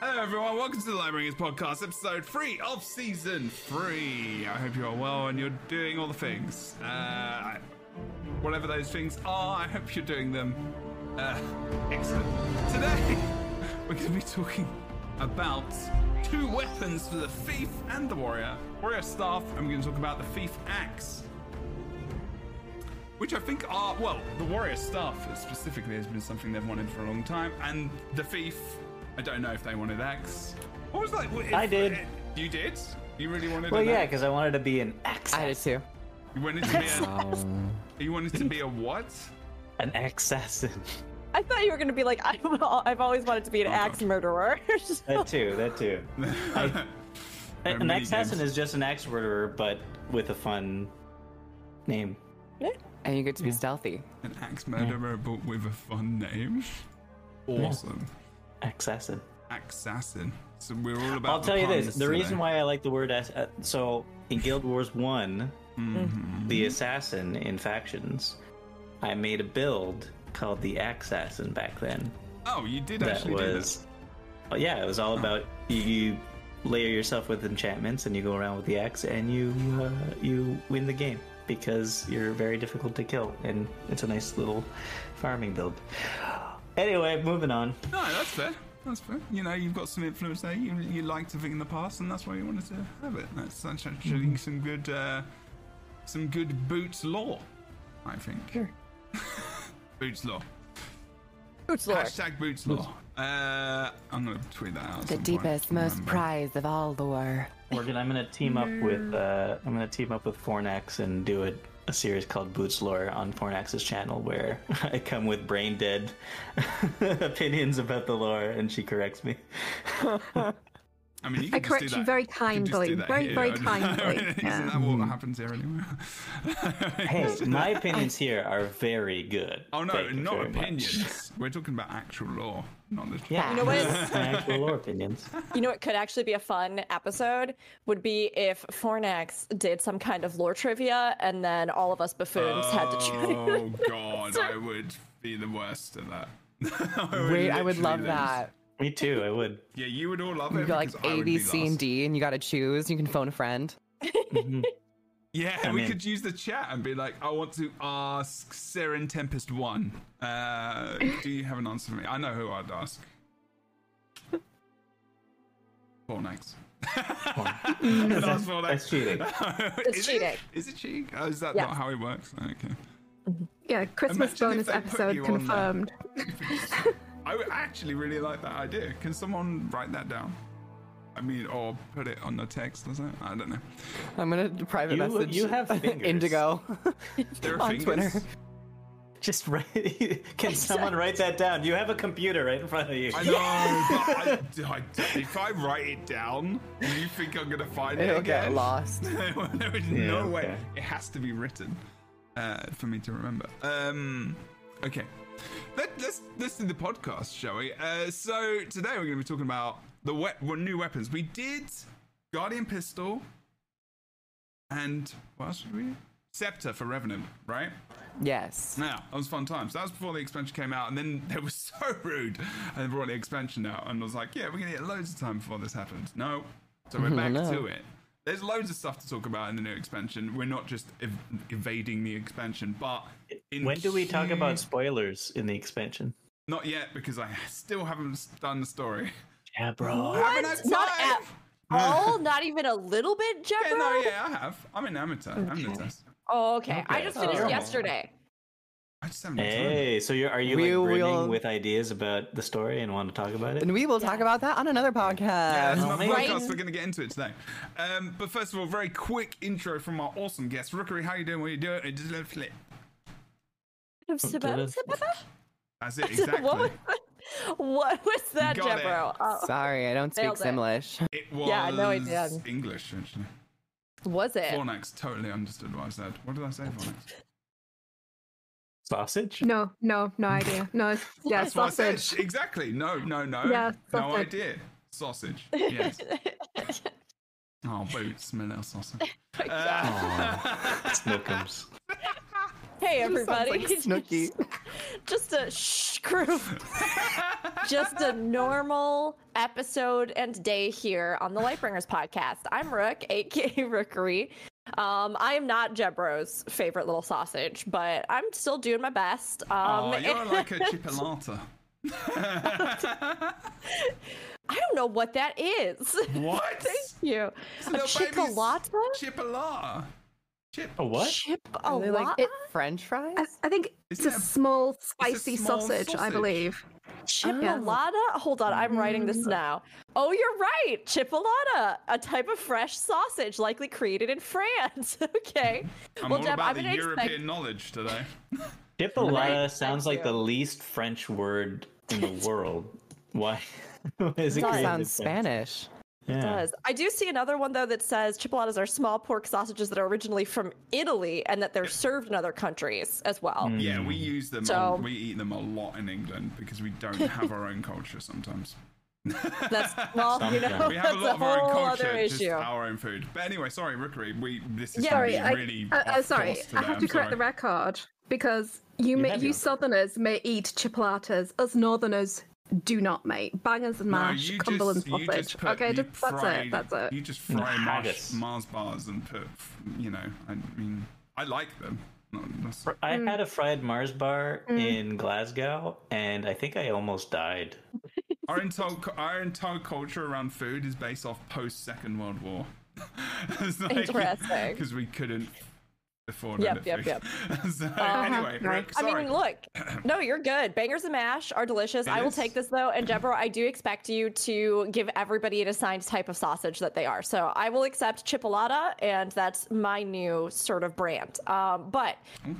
Hello, everyone. Welcome to the Lightbringers Podcast, episode three of season three. I hope you are well and you're doing all the things. Uh, whatever those things are, I hope you're doing them. Uh, excellent. Today, we're going to be talking about two weapons for the thief and the warrior warrior staff, and we're going to talk about the thief axe. Which I think are, well, the warrior staff specifically has been something they've wanted for a long time, and the thief, I don't know if they wanted axe. What was like? If, I did. You did? You really wanted Well, an yeah, because I wanted to be an access. I did too. You wanted to be a, you wanted to be a what? An assassin. I thought you were gonna be like, I, I've always wanted to be an Oh, axe murderer. That too. That too. I- an many assassin is just an axe murderer, but with a fun name. And you get to be stealthy. An axe murderer, but with a fun name. Awesome. Assassin. Assassin. So we're all about. I'll the tell you this: the reason why I like the word ass. Uh, so in Guild Wars One, Mhm. the assassin in factions, I made a build called the Assassin back then. Oh, you did that actually do was, oh, yeah, it was all about you, you layer yourself with enchantments and you go around with the axe and you uh, you win the game because you're very difficult to kill and it's a nice little farming build. Anyway, moving on. No, that's fair. That's fair. You know, you've got some influence there. You you liked the thing in the past, and that's why you wanted to have it. That's that's actually Mm-hmm. some good uh, some good boots law, I think. Sure. boots law. Boots lore. Hashtag boots law. Uh, I'm gonna tweet that out. The some point, deepest, most remember. prized of all lore. We're I'm gonna team up with uh, I'm gonna team up with Fornax and do a, a series called Boots Lore on Fornax's channel where I come with brain dead opinions about the lore and she corrects me. I mean, you I just correct you that. very You can kindly, that very, here. very I don't- kindly. Isn't Yeah. that what happens here anyway? Hey, my opinions here are very good. Oh no, Thank not very much. opinions. We're talking about actual law, knowledge. Yeah, You know what? my actual lore opinions. You know what could actually be a fun episode would be if Fornax did some kind of lore trivia and then all of us buffoons had to choose. Oh god, I would be the worst at that. I Wait, I would love lose. that. Me too. I would. Yeah, you would all love it. You it. got like because I A, would B, be C, and. D, and you got to choose. You can phone a friend. Mhm. Yeah, I'm we in. could use the chat and be like, I want to ask Seren Tempest One. Uh, do you have an answer for me? I know who I'd ask. Fornax. I'd ask That's cheating. It's Is cheating. It? Is it cheating? Oh, is that Yes. not how it works? Okay. Yeah, Christmas Imagine bonus episode you on there. confirmed. I would actually really like that idea. Can someone write that down? I mean, or put it on the text or something? I don't know. I'm gonna private You- message. you have fingers. Indigo There on fingers. Twitter. Just write. Can someone write that down? You have a computer right in front of you. I know, but I, I, if I write it down, you think I'm gonna find it It'll again? get lost. there is Yeah, no way. okay. It has to be written uh, for me to remember. Um, okay. Let, let's let's do the podcast, shall we? Uh, so today we're going to be talking about the we- well, new weapons. We did Guardian Pistol and what else did we? do? Scepter for Revenant, right? Yes. Now, that was fun times. That was before the expansion came out, and then they were so rude and brought the expansion out, and I was like, yeah, we're gonna get loads of time before this happens. No, so we're back no. to it. There's loads of stuff to talk about in the new expansion. We're not just ev- evading the expansion, but in When do we talk about spoilers in the expansion? Not yet, because I still haven't done the story. Yeah, bro. I haven't Not time. at all? Not even a little bit, Yeah, no, yeah, I have. I'm an amateur. I'm an amateur. Oh, okay. I just finished Oh. yesterday. I just haven't had time. Hey, so you're are you We like brimming will- with ideas about the story and want to talk about it? And we will talk about that on another podcast. Yeah, it's another man. podcast. We're going to get into it today. Um, but first of all, very quick intro from our awesome guest, Rookuri. How you doing? What you doing? It just let flip. Of Sib- it- Sib- That's it, exactly. what, was, what was that, Got. Jebro? Oh, Sorry, I don't speak Nailed it. Simlish. It was Yeah, no, I did. English, actually. was it? Fornax totally understood what I said. What did I say, Fornax? Sausage? No, no, no idea. No, yeah, That's what I sausage. said. Exactly. No, no, no. Yeah, No sausage. idea. Sausage. Yes. oh, boots. Manel sausage. Uh, Snookums. Hey, everybody. like Snooki. just a shh crew. just a normal episode and day here on the Lightbringers podcast. I'm Rook, aka Rookuri. Um, I am not Jebro's favorite little sausage, but I'm still doing my best. Um, oh, you're like a chipolata. I don't know what that is. What? Thank you. It's A little baby's chipolata? Chipolata. Chip. A what? Chip a Are they like? It- French fries? I, I think it's a a- small spicy small sausage, I believe. Chipolata? Hold on, I'm writing this Mm. now. Oh, you're right. Chipolata, a type of fresh sausage likely created in France. okay. I'm well, all Jeb, about I'm the European expect. knowledge today. Chipolata Right, sounds thank like the least French word in the world. Why? Why is it Does. Sounds French? Spanish. Yeah. does. I do see another one though that says chipolatas are small pork sausages that are originally from Italy and that they're served in other countries as well. Mm. Yeah, we use them. So- a- we eat them a lot in England because we don't have our own culture sometimes. That's well, you know, We have a that's lot a of our own whole culture, other just issue. our own food. But anyway, sorry, Rookuri. We this is Yeah, gonna Sorry, be I, really. uh, uh, sorry, course I today, have I'm to correct the record because you You may, you Southerners may eat chipolatas, us Northerners do not, mate. Bangers and mash, you Cumberland just, sausage. just put, okay, you just, that's fried- it. That's it. You just fry Mars, haggis. Mars bars and put, you know, I mean, I like them. I Mm. had a fried Mars bar in Glasgow, and I think I almost died. Our entire our entire culture around food is based off post Second World War. Interesting. Because we couldn't afford Yep, it. yep, yep. so, Uh-huh, anyway, right. Rick, I mean, look, no, you're good. Bangers and mash are delicious. It I will is. take this though, and Jebro, I do expect you to give everybody an assigned type of sausage that they are. So I will accept chipolata, and that's my new sort of brand. Um, but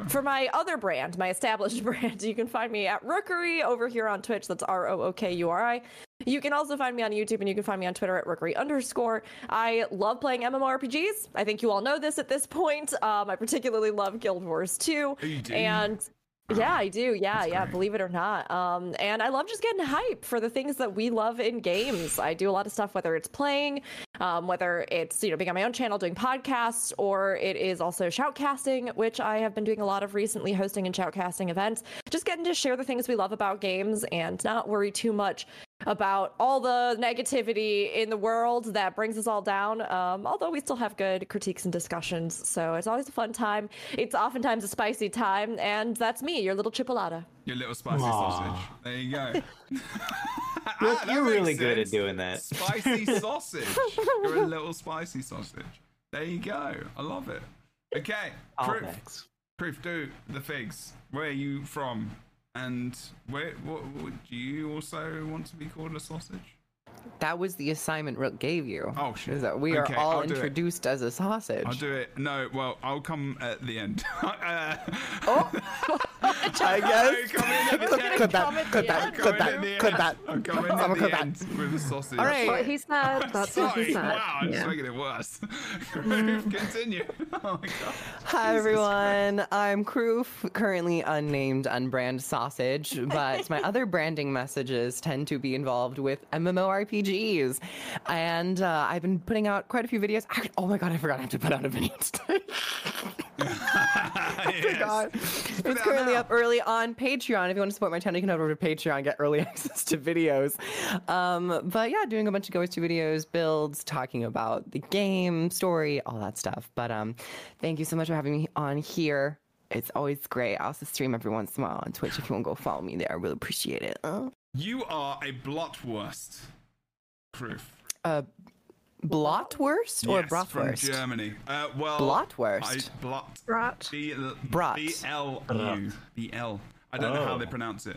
for my other brand, my established brand, you can find me at Rookuri over here on Twitch. That's R O O K U R I. You can also find me on YouTube and you can find me on Twitter at Rookuri underscore. I love playing MMORPGs. I think you all know this at this point. Um, I particularly love Guild Wars 2. Oh, you do? And yeah, I do. Yeah, That's yeah, great. believe it or not. Um, and I love just getting hype for the things that we love in games. I do a lot of stuff, whether it's playing, um, whether it's you know being on my own channel doing podcasts, or it is also shoutcasting, which I have been doing a lot of recently, hosting and shoutcasting events. Just getting to share the things we love about games and not worry too much about all the negativity in the world that brings us all down. Um, although we still have good critiques and discussions, so it's always a fun time. It's oftentimes a spicy time, and that's me, your little chipolata. Your little spicy Aw. sausage. There you go. Ah, You're, that you're really good at doing that. Spicy sausage. You're a little spicy sausage. There you go. I love it. Okay, Kroof. thanks. Kroof. Do the figs. Where are you from? And where? What, what, do you also want to be called a sausage? That was the assignment Rook gave you. Oh, shit. Is that we Okay, are all I'll it. introduced as a sausage. I'll do it. No, well, I'll come at the end. uh, Oh, I guess. come in at the Cut end. cut Come that, at cut that, end. cut that, at cut that. I'm coming I'm at gonna the end with the sausage. All right. What he said. That's what Sorry. he said. Wow, I'm just making it worse. Mm. Continue. Oh my god. Hi everyone, I'm Kroof, currently unnamed unbrand sausage, but my other branding messages tend to be involved with MMORPGs, and uh, I've been putting out quite a few videos. Actually, oh my god, I forgot I have to put out a video today. Yes. God. it It's currently now. up early on Patreon. If you want to support my channel, you can head over to Patreon, get early access to videos. Um, but yeah, doing a bunch of Go to videos, builds, talking about the game, story, all that stuff. But um, thank you so much for having me on here. It's always great. I also stream every once in a while on Twitch. If you want to go follow me there, I really appreciate it. Uh, You are a blotwurst. Kroof. uh, Blotwurst or yes, from Germany. Uh, well, Blotwurst. I, blot. Brat. B Brat. B L U B L. I don't know how Oh. they pronounce it.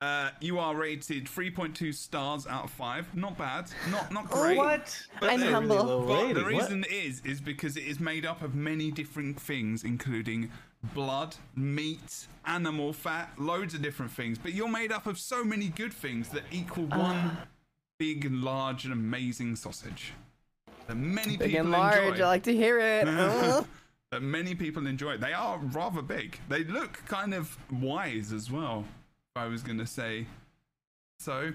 Uh, you are rated 3.2 stars out of five. Not bad. Not not great. What? But I'm then- humble. Really But the rating. What? reason is is because it is made up of many different things, including blood, meat, animal fat, loads of different things. But you're made up of so many good things that equal one big and large and amazing sausage. That many Big people and large. enjoy. I like to hear it. Uh. that many people enjoy. They are rather big. They look kind of wise as well. If I was gonna say so.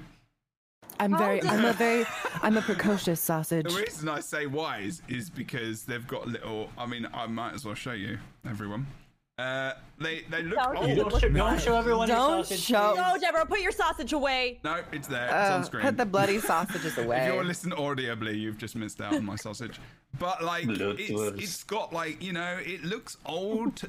I'm very, did- I'm a very, I'm a precocious sausage. The reason I say wise is because they've got little. I mean, I might as well show you, everyone. Uh, they they look Sounds old. Don't show, don't show everyone your Don't sausage, show- No, Jebro, put your sausage away. No, it's there. It's Uh, on screen. put the bloody sausages away. If you're listening audibly, you've just missed out on my sausage. But like, it's, it's got like you know, it looks old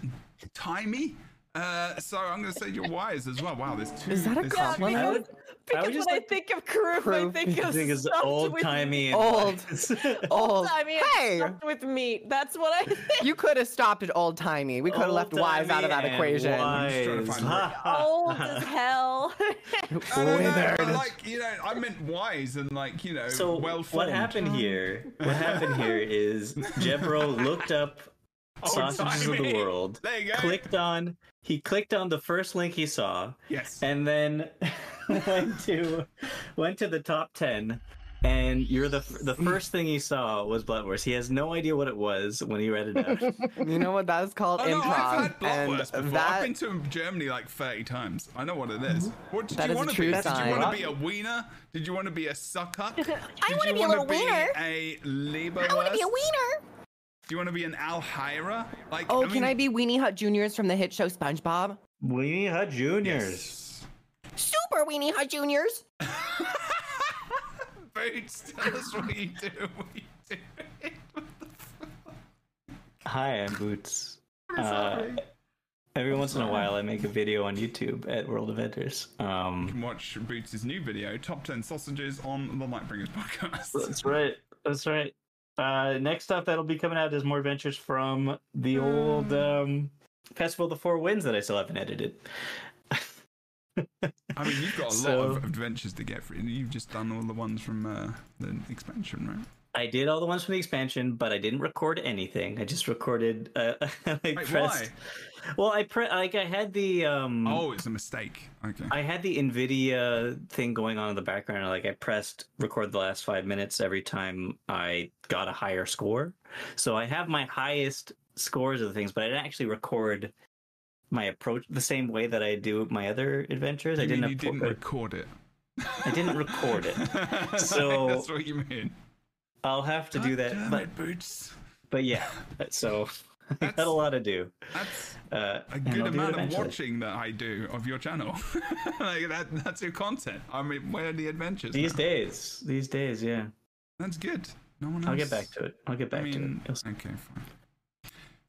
timey. Uh, so I'm gonna say you're wise as well. Wow, there's two. Is that a there's compliment? I would, Because I would just when like I think of Kroof, I think of I think it's old with timey and Old. Old. I mean, Hey, with meat. That's what I think. you could have stopped at old timey. We could have left wise out of that equation. I'm just trying to find the Old as hell. Withered. like you know, I meant wise and like you know, So well what happened here? What happened here is Jebro looked up Old sausages of the world, There you go. clicked on he clicked on the first link he saw, Yes. and then went to went to the top ten. And you're the the mm. first thing he saw was Bloodwurst. He has no idea what it was when he read it out. You know what? That is called Oh, no. I've had and Blutwurst before. that I've been to Germany like 30 times. I know what it is. What did That you want to true be? Did you want to be a wiener? Did you want to be a sucker? Did I wanna be a little wiener. A Leberwurst? I want to be a wiener. Do you want to be an Alheira? Like, Oh, I can I be Weenie Hut Juniors from the hit show SpongeBob? Weenie Hut Juniors. Yes. Super Weenie Hut Juniors. Boots, tell us what you do. What you do. Hi, I'm Boots. Uh, every once in a while, I make a video on YouTube at World of Enders. Um, You can watch Boots' new video, Top 10 Sausages on the Lightbringers podcast. That's right. That's right. Uh, next up, that'll be coming out is more adventures from the old um, Festival of the Four Winds that I still haven't edited. I mean, you've got a So- lot of adventures to get through. You've just done all the ones from uh, the expansion, right? I did all the ones from the expansion, but I didn't record anything. I just recorded. Uh, I Wait, pressed. Well, I pre- like I had the um. Oh, it's a mistake. Okay. I had the Nvidia thing going on in the background. Like I pressed record the last five minutes every time I got a higher score. So I have my highest scores of the things, but I didn't actually record my approach the same way that I do my other adventures. I You mean didn't. you didn't record it. I didn't record it. So- that's what you mean. I'll have to do that. But it, boots. but yeah. So I got a lot to do. That's Uh, a good I'll do it amount of eventually. watching that I do of your channel. like that, that's your content. I mean, where are the adventures? These now? days, these days, yeah. That's good. No one else. I'll get back to it. I'll get back I mean, to it. You'll- okay, fine.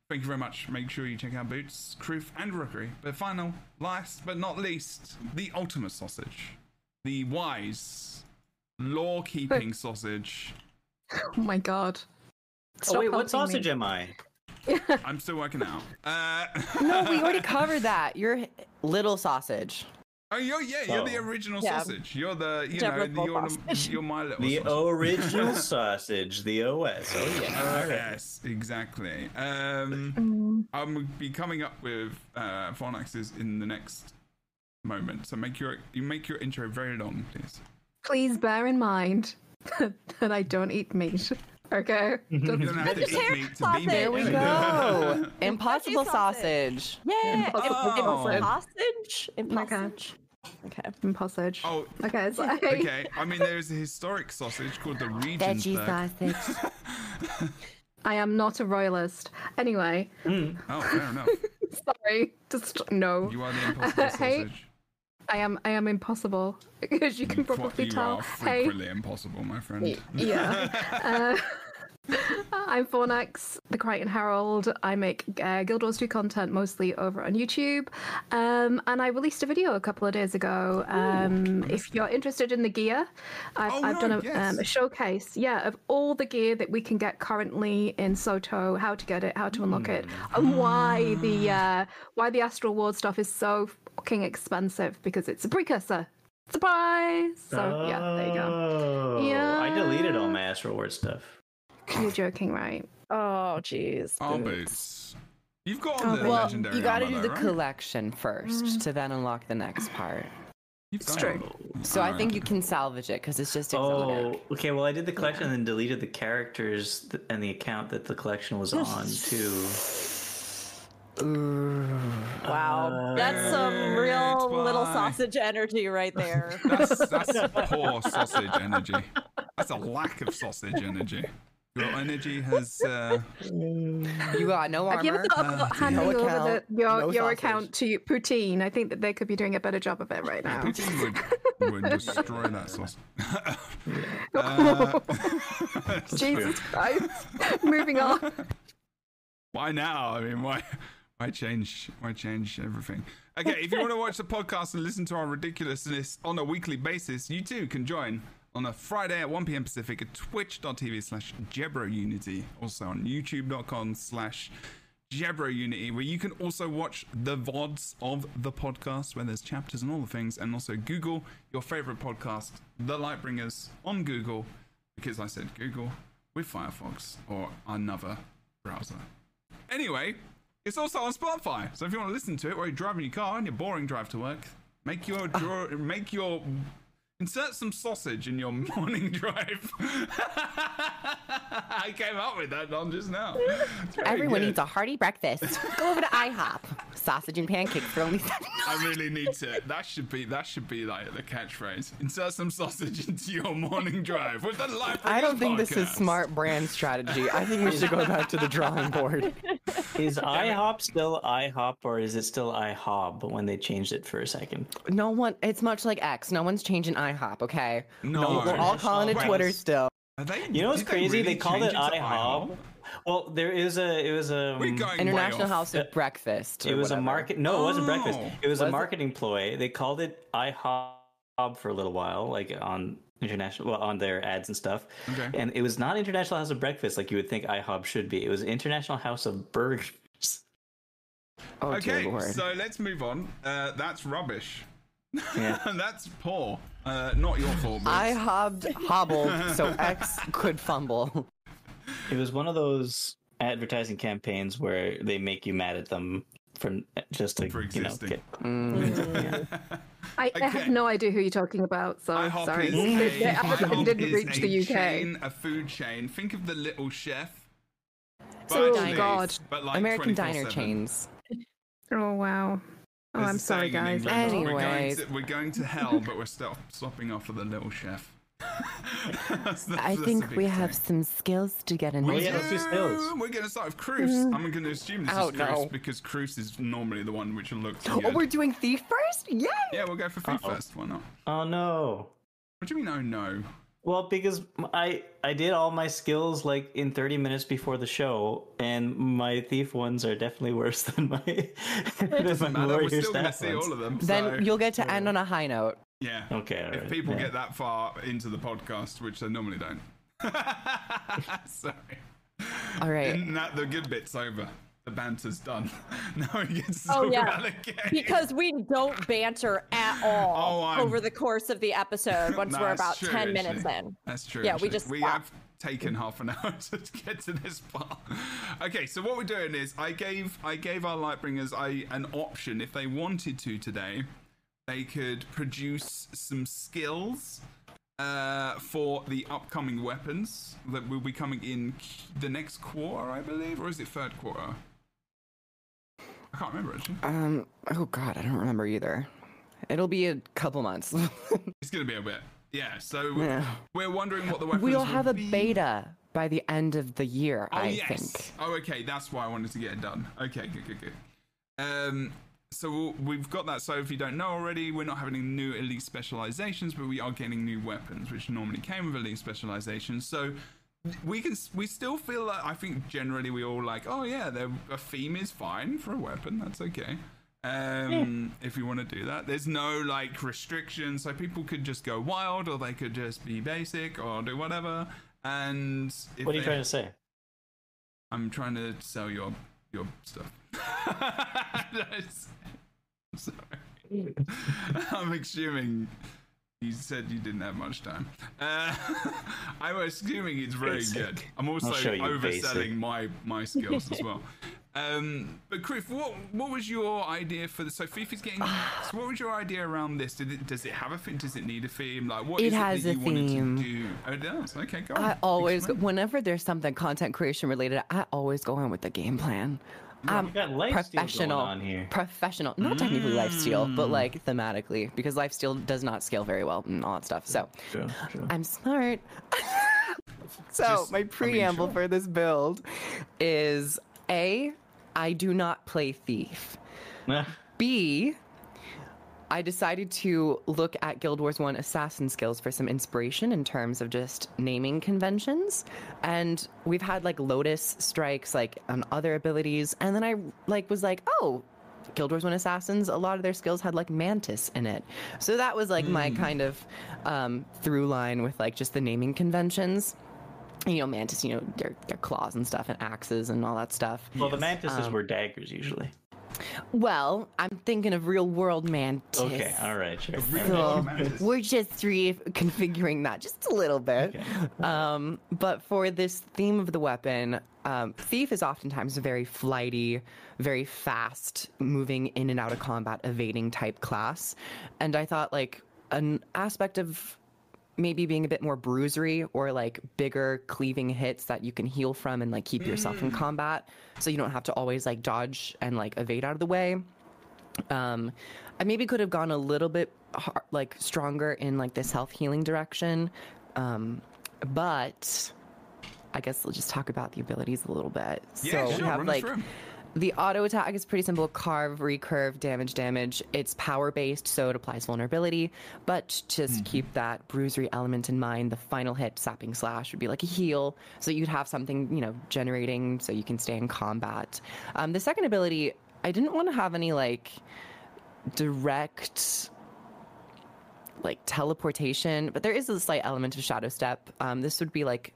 Thank you very much. Make sure you check out Boots, Kroof, and Rookuri. But final, last but not least, the ultimate sausage. The wise, law keeping sausage. Oh my god. Oh wait, what helping me. sausage am I? I'm still working out. Uh, No, we already covered that. You're little sausage. Oh, you're yeah, you're the original Yeah. sausage. You're the you Jebro know you're, the, sausage. you're my little The sausage. original sausage, the OS. Oh yeah. Uh, yes, exactly. Um, Mm, I'm gonna be coming up with uh, Fornax's in the next moment. So make your you make your intro very long, please. Please bear in mind that I don't eat meat. Okay? You don't have to eat Vegetarian meat to be sausage. There we go. Impossible Veggie sausage. sausage. Yeah. Impossible sausage. Impossage. Okay. Impossage. Oh, Okay, so okay. I mean, there's a historic sausage called the Regensburg. sausage. I am not a royalist. Anyway, Oh, fair enough. sorry. Just no. You are the impossible Hey. sausage. I am I am impossible. As you can Qu- probably you tell. are Hey. frequently impossible, my friend. Yeah. uh, I'm Fornax, the Krytan Herald. I make uh, Guild Wars 2 content mostly over on YouTube. Um, and I released a video a couple of days ago. Um, if you're interested in the gear, I've, Oh, I've done a, yes. um, a showcase, yeah, of all the gear that we can get currently in Soto, how to get it, how to unlock it, and why the uh, why the Astral Ward stuff is so fucking expensive because it's a precursor. Surprise! So yeah, there you go. Oh, Yeah. I deleted all my Astral Ward stuff. You're joking, right? Oh, jeez. Oh, Boots. boots. You've got Oh, the well, Well, legendary you got to armor, do the right? collection first to then unlock the next part. You've done true. it. So I Alright. think you can salvage it because it's just Oh, okay. Well, I did the collection and then deleted the characters and the account that the collection was on too. Wow. That's some Uh, real why. little sausage energy right there. That's, that's poor sausage energy. That's a lack of sausage energy. Your energy has. Uh, You got no armor. Have you ever thought about Uh, handing no over account, the, your, no your sausage. account to Poutine? I think that they could be doing a better job of it right now. Putin would, would destroy that sauce. Uh, Jesus Christ. Moving on. Why now? I mean, why? Why change? Why change everything? Okay, if you want to watch the podcast and listen to our ridiculousness on a weekly basis, you too can join on a Friday at 1 p.m. Pacific at twitch.tv slash JebroUnity. Also on youtube.com slash JebroUnity, where you can also watch the VODs of the podcast, where there's chapters and all the things, and also Google your favorite podcast, The Lightbringers, on Google, because I said Google with Firefox or another browser. Anyway, it's also on Spotify. So if you want to listen to it while you're driving your car on your boring drive to work, make your draw, make your insert some sausage in your morning drive. I came up with that on just now. Everyone good. needs a hearty breakfast. Go over to IHOP. Sausage and pancakes for only seven I really need to. That should be that should be like the catchphrase. Insert some sausage into your morning drive with the life. I don't think this is smart brand strategy. I think we should go back to the drawing board. Is IHOP still IHOP or is it still IHOB when they changed it for a second? No one. It's much like X. No one's changing IHOP. Okay. No. we're all calling it Wait. Twitter still. Are they, You know what's did crazy? They, really called change it to IHOB. Well, there is a it was a We're going International. House of Breakfast. it was a market. No, it wasn't breakfast. Oh. It was, a Was it? marketing ploy. They called it IHOB for a little while, like on international, well, on their ads and stuff. Okay. And it was not International House of Breakfast like you would think IHOB should be. It was International House of Burgers. Oh, Okay, so let's move on. Uh, that's rubbish. Yeah. that's poor. Uh, not your fault. But I hobbed, hobbled, so X could fumble. It was one of those advertising campaigns where they make you mad at them for just to For you know existing. get. Mm. I, I have no idea who you're talking about, so IHOP sorry. is The- a, IHOP didn't reach a the UK. Chain, a food chain. Think of the Little Chef. Oh, Budget, God. But like American diner 24/7. chains. Oh, wow. Oh, There's I'm sorry, guys. England, We're going, to, we're going to hell, but we're still stopping off with the Little Chef. That's the- I that's think we thing. have some skills to get in We Oh, yeah, let's do skills. We're going to start with Cruise. Mm. I'm going to assume this Oh, is Cruise no. because Cruise is normally the one which looks Oh, good. we're doing Thief first? Yay! Yeah, we'll go for food Uh-oh. first. Why not? Oh no. What do you mean? Oh no. Well, because I I did all my skills like in 30 minutes before the show, and my thief ones are definitely worse than my, than my Doesn't matter. We're warrior still going to see ones. all of them. Then so, you'll get to end on a high note. yeah. Okay, If alright, people yeah. get that far into the podcast, which they normally don't. Sorry. All right. And that the good bit's over. The banter's done. now we get to Oh, yeah. about the game. because we don't banter at all Oh, over the course of the episode once No, we're about true, 10 actually. minutes in. That's true. Yeah, we just we have taken half an hour to get to this part. Okay, so what we're doing is I gave I gave our lightbringers I an option if they wanted to today, they could produce some skills uh, for the upcoming weapons that will be coming in the next quarter, I believe, or is it third quarter? I can't remember actually. Um. Oh God, I don't remember either. It'll be a couple months. It's gonna be a bit. Yeah, so Yeah. we're wondering what the weapons we'll will have a be. beta by the end of the year. Oh I yes. think. Oh okay, that's why I wanted to get it done. Okay, good, good, good. Um, so we'll, we've got that. So if you don't know already, we're not having new elite specializations, but we are getting new weapons, which normally came with elite specializations. So we can we still feel like I think generally we all like, oh yeah, the- a theme is fine for a weapon. That's okay. Um, if you want to do that, there's no like restrictions, so people could just go wild, or they could just be basic, or do whatever. And if What are you they- trying to say? I'm trying to sell your your stuff. I'm sorry. I'm assuming you said you didn't have much time. Uh, I'm assuming it's very Basic. good. I'm also overselling basic. my my skills as well. Um, but Chris, what what was your idea for the so FIFA's getting? so what was your idea around this? Did it, does it have a theme? Does it need a theme? Like what It is has it a you theme. to do? Oh, it does. Okay, go on. I always, Explain. whenever there's something content creation related, I always go in with the game plan. Um, You got lifesteal going professional, on here. professional, not technically lifesteal, Mm. but like thematically, because lifesteal does not scale very well and all that stuff. So. I'm smart. So Just- I my mean, preamble sure. for this build is A, I do not play thief. B, I decided to look at Guild Wars 1 assassin skills for some inspiration in terms of just naming conventions. And we've had like Lotus strikes like on other abilities. And then I like was like, oh, Guild Wars 1 assassins, a lot of their skills had like mantis in it. So that was like my kind of um, through line with like just the naming conventions. You know, mantis, you know, their, their claws and stuff and axes and all that stuff. well, the mantises were daggers usually. Well, I'm thinking of real world mantis. Okay, all right, sure. So we're just reconfiguring that just a little bit. Um, but for this theme of the weapon, um, Thief is oftentimes a very flighty, very fast, moving in and out of combat, evading type class. And I thought like an aspect of maybe being a bit more bruisery or like bigger cleaving hits that you can heal from and like keep yourself in combat. So you don't have to always like dodge and like evade out of the way. Um i maybe could have gone a little bit har like stronger in like this health healing direction. Um but i guess we'll just talk about the abilities a little bit. Yeah, so sure, we have like. The auto attack is pretty simple carve, recurve, damage, damage. It's power based, so it applies vulnerability. But just keep that bruisery element in mind. The final hit, sapping slash, would be like a heal. So you'd have something, you know, generating so you can stay in combat. Um, the second ability, I didn't want to have any like direct like teleportation, but there is a slight element of shadow step. Um, this would be like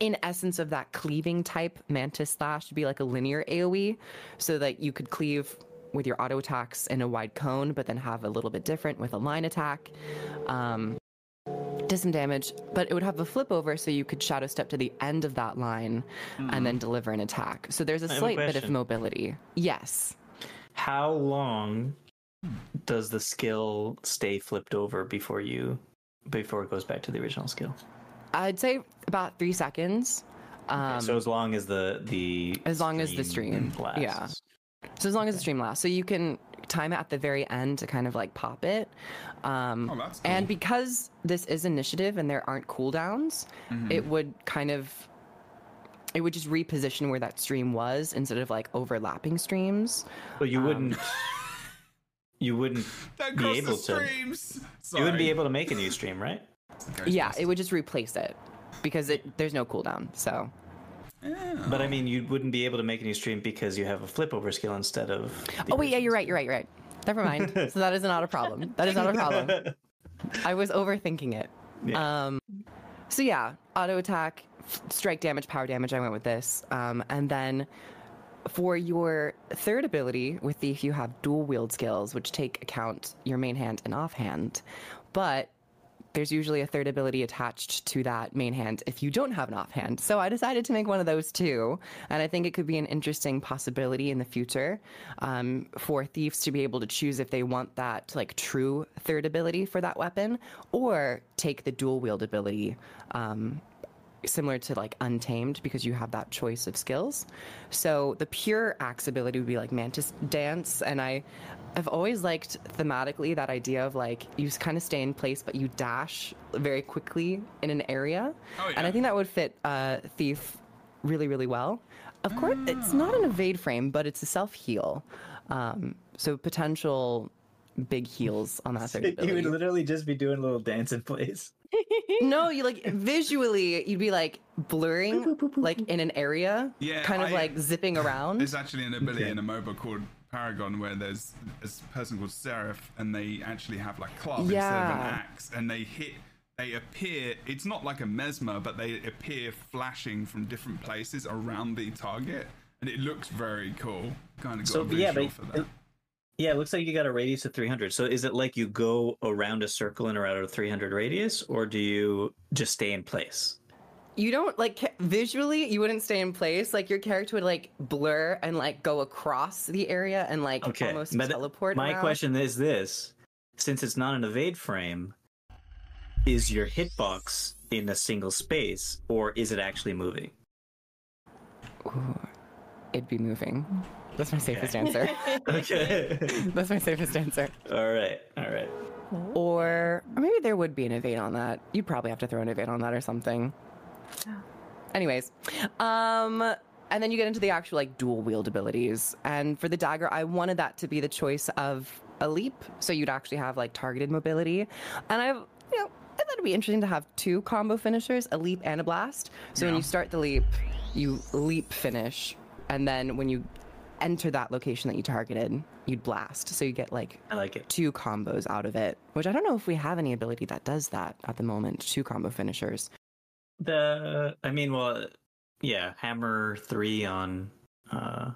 in essence of that cleaving type mantis slash to be like a linear AoE, so that you could cleave with your auto attacks in a wide cone, but then have a little bit different with a line attack. Um, does some damage, but it would have a flip over, so you could shadow step to the end of that line and then deliver an attack. So there's a have a slight bit of mobility. Yes. How long does the skill stay flipped over before you before it goes back to the original skill? I'd say about three seconds. Um, so as long as the the as long as the stream, lasts. yeah. So as long as the stream lasts, so you can time it at the very end to kind of like pop it. Um, Oh, that's And because this is initiative and there aren't cooldowns, Mm-hmm. it would kind of it would just reposition where that stream was instead of like overlapping streams. But you Um, wouldn't. You wouldn't Don't be able to. streams. You wouldn't be able to make a new stream, right? Yeah, it would just replace it because it there's no cooldown. So But I mean, you wouldn't be able to make a new stream because you have a flip over skill instead of. Oh wait, yeah, you're right, you're right, you're right. Never mind. so that is not a problem. That is not a problem. I was overthinking it. Yeah. Um, so yeah, auto attack, strike damage, power damage. I went with this, um, and then for your third ability with the if you have dual wield skills, which take account your main hand and offhand, but there's usually a third ability attached to that main hand if you don't have an offhand. So I decided to make one of those too, and I think it could be an interesting possibility in the future um, for thieves to be able to choose if they want that like true third ability for that weapon, or take the dual wield ability. Um, similar to like untamed because you have that choice of skills. So the pure axe ability would be like mantis dance and i i've always liked thematically that idea of like you kind of stay in place but you dash very quickly in an area. Oh, and i think that would fit uh thief really really well. Of course it's not an evade frame but it's a self heal um so potential big heals on that third You would literally just be doing a little dance in place. No, you like visually, you'd be like blurring, like in an area, Yeah, kind of I- like zipping around. There's actually an ability Okay. in a MOBA called Paragon where there's a person called Seraph and they actually have like club instead of an axe and they hit they appear it's not like a mesmer but they appear flashing from different places around the target and it looks very cool. Kind of got So a yeah, visual but for that. it- yeah, it looks like you got a radius of 300. So is it like you go around a circle and around a 300 radius, or do you just stay in place? you don't like visually, you wouldn't stay in place. Like your character would like blur and like go across the area and like Okay, almost but teleport. my around. question is this: since it's not an evade frame, is your hitbox in a single space, or is it actually moving? Ooh, it'd be moving. That's my safest answer. Okay. That's my safest answer. all right. All right. Or, or maybe there would be an evade on that. You'd probably have to throw an evade on that or something. Anyways, um, and then you get into the actual like dual wield abilities. And for the dagger, I wanted that to be the choice of a leap, so you'd actually have like targeted mobility. And I've, you know, I thought it'd be interesting to have two combo finishers, a leap and a blast. So when you start the leap, you leap finish, and then when you enter that location that you targeted, you'd blast. So you get like I like it. two combos out of it, which I don't know if we have any ability that does that at the moment. Two combo finishers. The I mean, well, yeah, hammer three on uh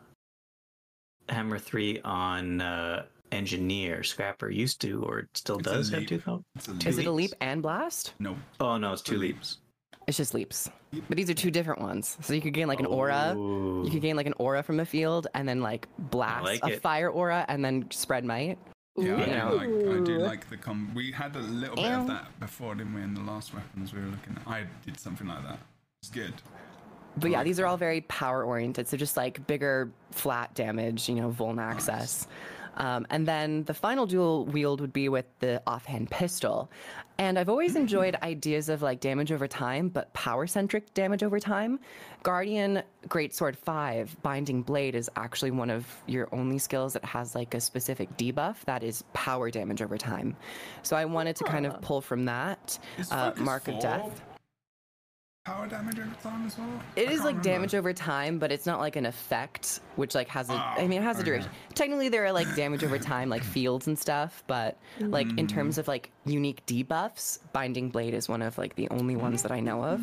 hammer three on uh engineer scrapper used to or still It's does have two com- It's a Is it a leap and blast? No. Oh no, it's two leap. leaps. It's just leaps. But these are two different ones. So you could gain like an aura. Ooh. You could gain like an aura from the field and then like blast like a it. fire aura and then spread might. Yeah, I do like I do like the com. We had a little bit of that before, didn't we? In the last weapons we were looking at, I did something like that. It's good. But yeah, these are all very power oriented. So just like bigger flat damage, you know, vuln access. Um, and then the final dual wield would be with the offhand pistol. And I've always enjoyed ideas of like damage over time, but power centric damage over time. Guardian Greatsword 5, Binding Blade, is actually one of your only skills that has like a specific debuff that is power damage over time. So I wanted to kind of pull from that Uh, Mark of Death. Power damage over time as well. It I is like remember. damage over time, but it's not like an effect, which like has a. Oh, I Oh, mean, it has a duration. Technically, there are like damage over time, like fields and stuff, but like in terms of like unique debuffs, Binding Blade is one of like the only ones that I know of.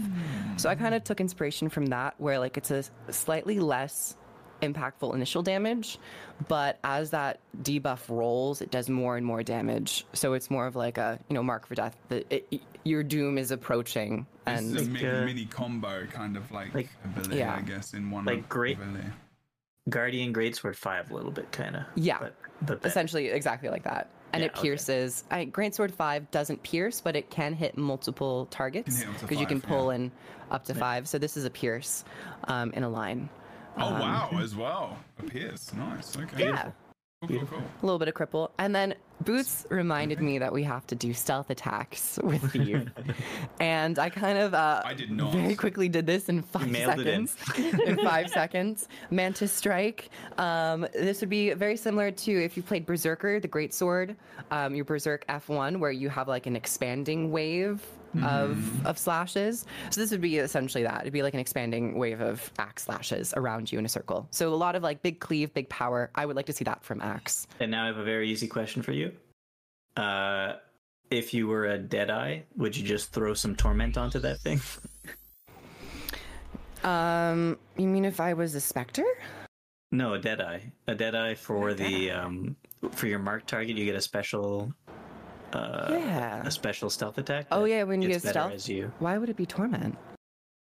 So I kind of took inspiration from that, where like it's a slightly less impactful initial damage, but as that debuff rolls, it does more and more damage. So it's more of like a you know mark for death. The, it, your doom is approaching, This and is a Like, mini, uh, mini combo kind of like, like- ability, Yeah. I guess, in one Like great- ability. Guardian Greatsword five a little bit kind of. Yeah. But, but essentially exactly like that and Yeah, it okay. pierces I, greatsword 5 doesn't pierce but it can hit multiple targets hit up to because you can pull yeah. in up to five so this is a pierce um, in a line Oh Um, wow, as well. Appears nice. Okay. yeah Cool, cool, cool. a little bit of cripple and then boots reminded me that we have to do stealth attacks with Thief. and i kind of uh, I did not. very quickly did this in five mailed it in. seconds in five seconds mantis strike um, this would be very similar to if you played berserker the great sword um, your berserk f1 where you have like an expanding wave of of slashes. So this would be essentially that. It'd be like an expanding wave of axe slashes around you in a circle. So a lot of like big cleave big power. I would like to see that from axe. And now I have a very easy question for you. Uh, if you were a Deadeye, would you just throw some torment onto that thing? um you mean if i was a specter? No, a Deadeye. A Deadeye for the um for your mark target, you get a special uh yeah a special stealth attack. oh yeah when you get stealth as you why would it be torment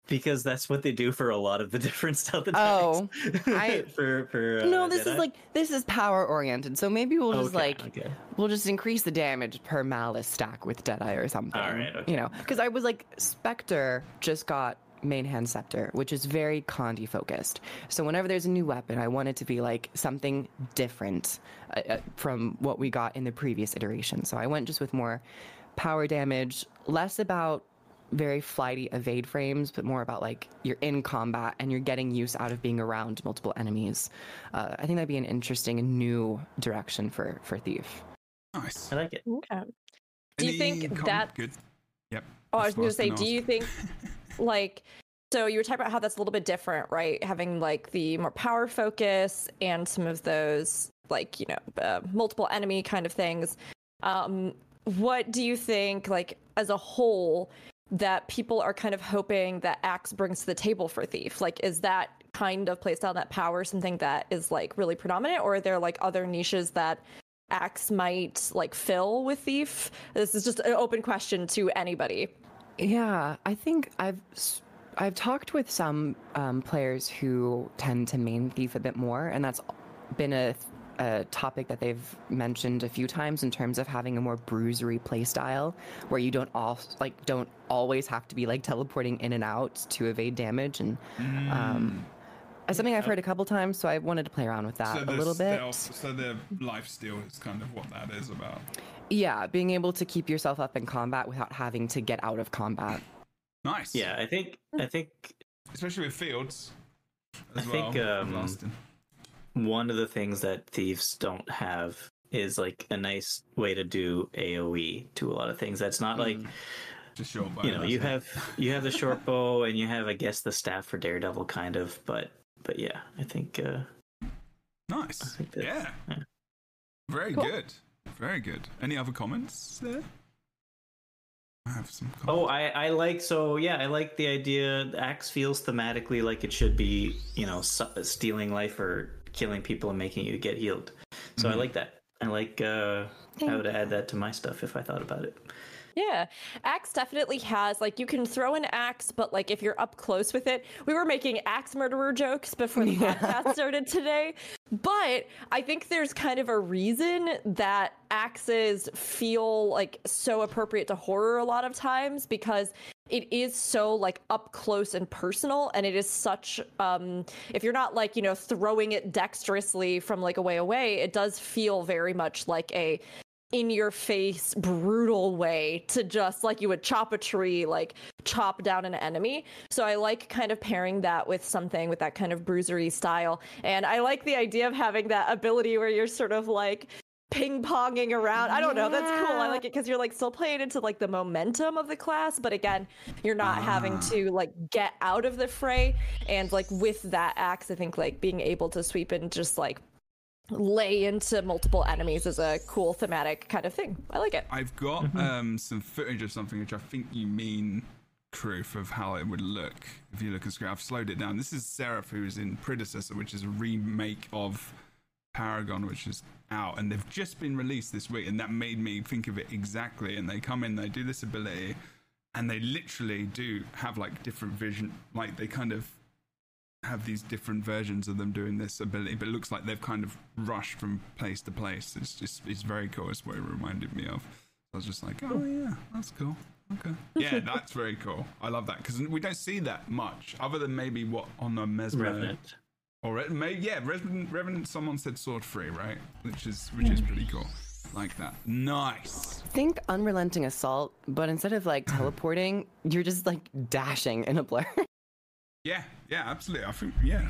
because that's what they do for a lot of the different stealth attacks. Oh, I- for for uh, no, this is like this is power oriented. So maybe we'll just Okay, like okay. we'll just increase the damage per malice stack with Deadeye or something. All right, okay. You know, because I was like Spectre just got main hand scepter, which is very Condi focused. So whenever there's a new weapon, I want it to be like something different uh, uh, from what we got in the previous iteration. So I went just with more power damage, less about very flighty evade frames, but more about like you're in combat and you're getting use out of being around multiple enemies. Uh, I think that'd be an interesting and new direction for for Thief. Nice. I like it. Okay. Do you Any think com- that- Good. Yep. Oh, I was going to say, do you think, like, so you were talking about how that's a little bit different, right? Having like the more power focus and some of those, like, you know, uh, multiple enemy kind of things. Um, what do you think, like, as a whole, that people are kind of hoping that Axe brings to the table for Thief? Like, is that kind of playstyle, that power, something that is like really predominant, or are there like other niches that Axe might like fill with Thief? This is just an open question to anybody. Yeah, I think I've I've talked with some um, players who tend to main thief a bit more, and that's been a, a topic that they've mentioned a few times in terms of having a more bruisery playstyle, where you don't all like don't always have to be like teleporting in and out to evade damage, and um, it's something I've heard a couple times, so I wanted to play around with that So a little bit. stealth, so the life steal is kind of what that is about. Yeah, being able to keep yourself up in combat without having to get out of combat. Nice. Yeah, I think I think Especially with fields. I As think, um, one of the things that thieves don't have is like a nice way to do AoE to a lot of things. That's not like just short bow. you know you that's have you have the short bow and you have I guess the staff for Daredevil kind of, but but yeah, I think uh, it. nice. think that- Yeah. yeah. Very Cool. good. Very good. Any other comments there? I have some comments. Oh, I, I like so yeah, I like the idea. The axe feels thematically like it should be, you know, su- stealing life or killing people and making you get healed. So I like that. I like. uh I would add that to my stuff if I thought about it. Yeah, axe definitely has like you can throw an axe, but like if you're up close with it, we were making axe murderer jokes before the podcast started today. But I think there's kind of a reason that axes feel like so appropriate to horror a lot of times because it is so like up close and personal and it is such um if you're not like you know throwing it dexterously from like a way away it does feel very much like a in your face brutal way to just like you would chop a tree like chop down an enemy. So i like kind of pairing that with something with that kind of bruisery style. And i like the idea of having that ability where you're sort of like ping ponging around. I don't know. That's cool. I like it because you're like still playing into like the momentum of the class but again you're not having ah. to like get out of the fray. And like with that axe i think like being able to sweep and just like lay into multiple enemies is a cool thematic kind of thing. I like it. I've got Mm-hmm. um, some footage of something which I think you mean, Kroof, of how it would look if you look at screen. I've slowed it down. This is Serath, who's in Predecessor, which is a remake of Paragon, which is out, and they've just been released this week, and that made me think of it exactly. And they come in, they do this ability, and they literally do have like different vision, like they kind of have these different versions of them doing this ability, but it looks like they've kind of rushed from place to place. It's just it's very cool. It's what it reminded me of. I was just like, oh yeah, that's cool. Okay, yeah, that's very cool. I love that because we don't see that much, other than maybe what on the mesmer Revenant. or Re- maybe yeah, Revenant. Revenant. Someone said sword free, right? Which is which is pretty cool. Like that. Nice. Think unrelenting assault, but instead of like teleporting, you're just like dashing in a blur. Yeah, yeah, absolutely. I think yeah,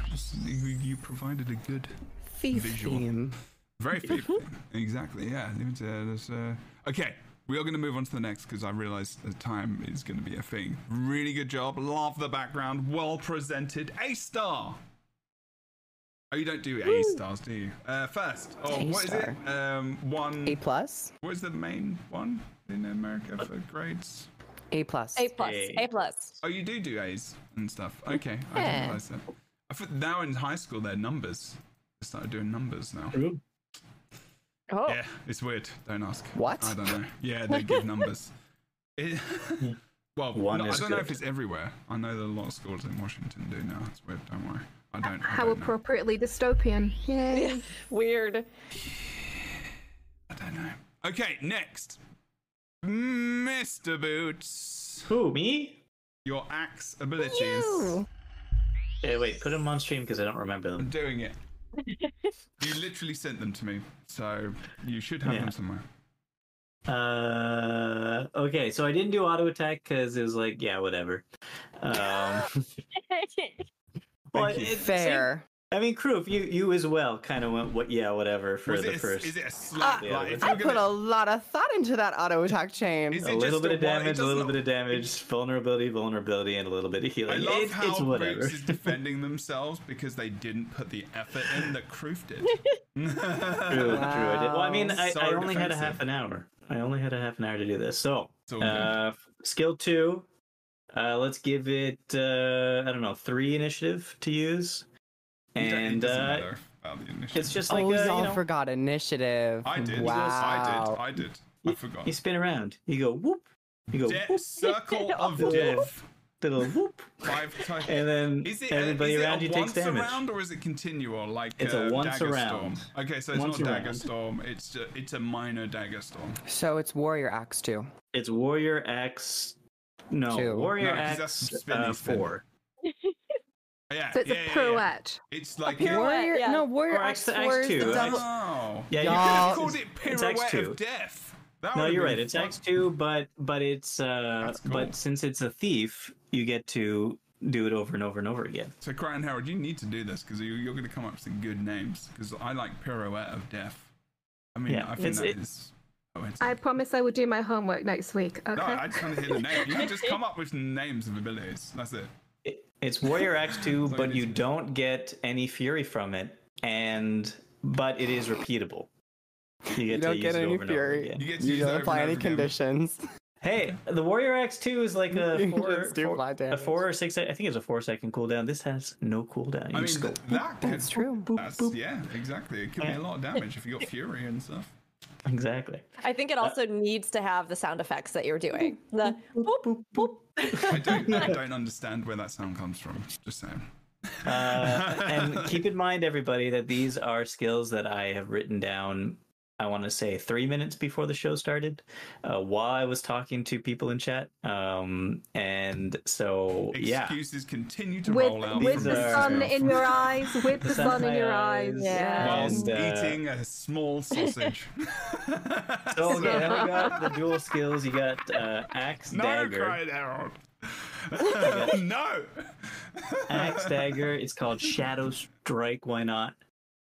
you, you provided a good Thief Visual. theme. Very thief. exactly. Yeah. Leave it to- there's, uh, Okay, we are going to move on to the next because I realise the time is going to be a thing. Really good job. Love the background. Well presented. A star. Oh, you don't do A stars, do you? Uh, first, oh, what is it? Um, one. A plus. What is the main one in America for grades? A plus. A plus. A. A plus. Oh, you do do A's and stuff. Okay, I didn't Yeah. realise that. I thought now in high school they're numbers. They started doing numbers now. Oh. Yeah, it's weird. Don't ask. What? I don't know. Yeah, they give numbers. It, well, One no, I don't know if it's everywhere. I know that a lot of schools in Washington do now. It's weird. Don't worry. I don't. I How don't know. appropriately dystopian. Yay. Weird. I don't know. Okay, next, Mr. Boots. Who me? Your axe abilities. You. Hey, wait, put them on stream because I don't remember them. I'm doing it. you literally sent them to me, so you should have Yeah. them somewhere. Uh, okay, so I didn't do auto attack because it was like, yeah, whatever. Um, but you. it- Fair. I mean, Kroof, you you as well kind of went, what? Yeah, whatever for Was the it a, first. Is it a slight? Yeah, like, I I put gonna- a lot of thought into that auto attack chain. Is a little bit of damage, a little not- bit of damage, vulnerability, vulnerability, and a little bit of healing. I healing. love It- how it's whatever. Boots is defending themselves because they didn't put the effort in that Kroof did. True, true. I did. Well, I mean, I, So I only had a half an hour. I only had a half an hour to do this. So, It's uh, skill two. Uh, let's give it. Uh, I don't know, three initiative to use, You don't- it and uh, matter about the initiative. it's just like oh, uh, we you all know, forgot initiative. I did. Wow. I did. I did. I forgot. you spin around. You go whoop. You go De- whoop. circle of Little- death. Little whoop. Five times. And then Is it everybody is it around a you takes once around or is it continual like It's a uh, once dagger around. storm? Okay, so it's Once not dagger storm. It's a, it's a minor dagger storm. So it's warrior axe two. It's warrior axe. No, Two. warrior No, 'cause axe that's spinny uh, spin. four. Yeah, So it's yeah, a yeah, yeah. pirouette. It's like pirouette. Warrior, yeah. no, warrior Or axe axe- axe two, the double. Oh. Yeah, you you could have called it pirouette two. of death. That No, you're been right. It's fun. axe two, but but it's uh, cool. but since it's a thief, you get to do it over and over and over again. So, Krytan Herald, you need to do this because you, you're going to come up with some good names. Because I like Pirouette of Death. I mean, Yeah, I think it's- that it- is. poetic. I promise I will do my homework next week. Okay. No, I just want to hear the name. You can just come up with names of abilities. That's it. It, it's Warrior axe two, but you don't get any fury from it, and but it is repeatable. You get You don't use get it any over over fury. again. You get to You use don't apply any again. conditions. Hey, the Warrior axe two is like a four, four- a four or six. I think it's a four second cooldown. This has no cooldown. You I mean, just go. th- that That's true. That's, yeah, exactly. It could be a lot of damage if you got Fury and stuff. Exactly. I think it also needs to have the sound effects that you're doing. The boop boop boop. I don't, I don't understand where that sound comes from. Just saying. Uh, and keep in mind, everybody, that these are skills that I have written down. I want to say three minutes before the show started, uh, while I was talking to people in chat. Um, and so, yeah, Excuses continue to with roll out. with the These sun in your eyes, with the sun sun in in your eyes. eyes. Yeah. Whilst and, uh, eating a small sausage. So okay, then we got the dual skills. You got uh, axe no, dagger. Krytan Herald. no. Axe dagger. It's called Shadow Strike. Why not?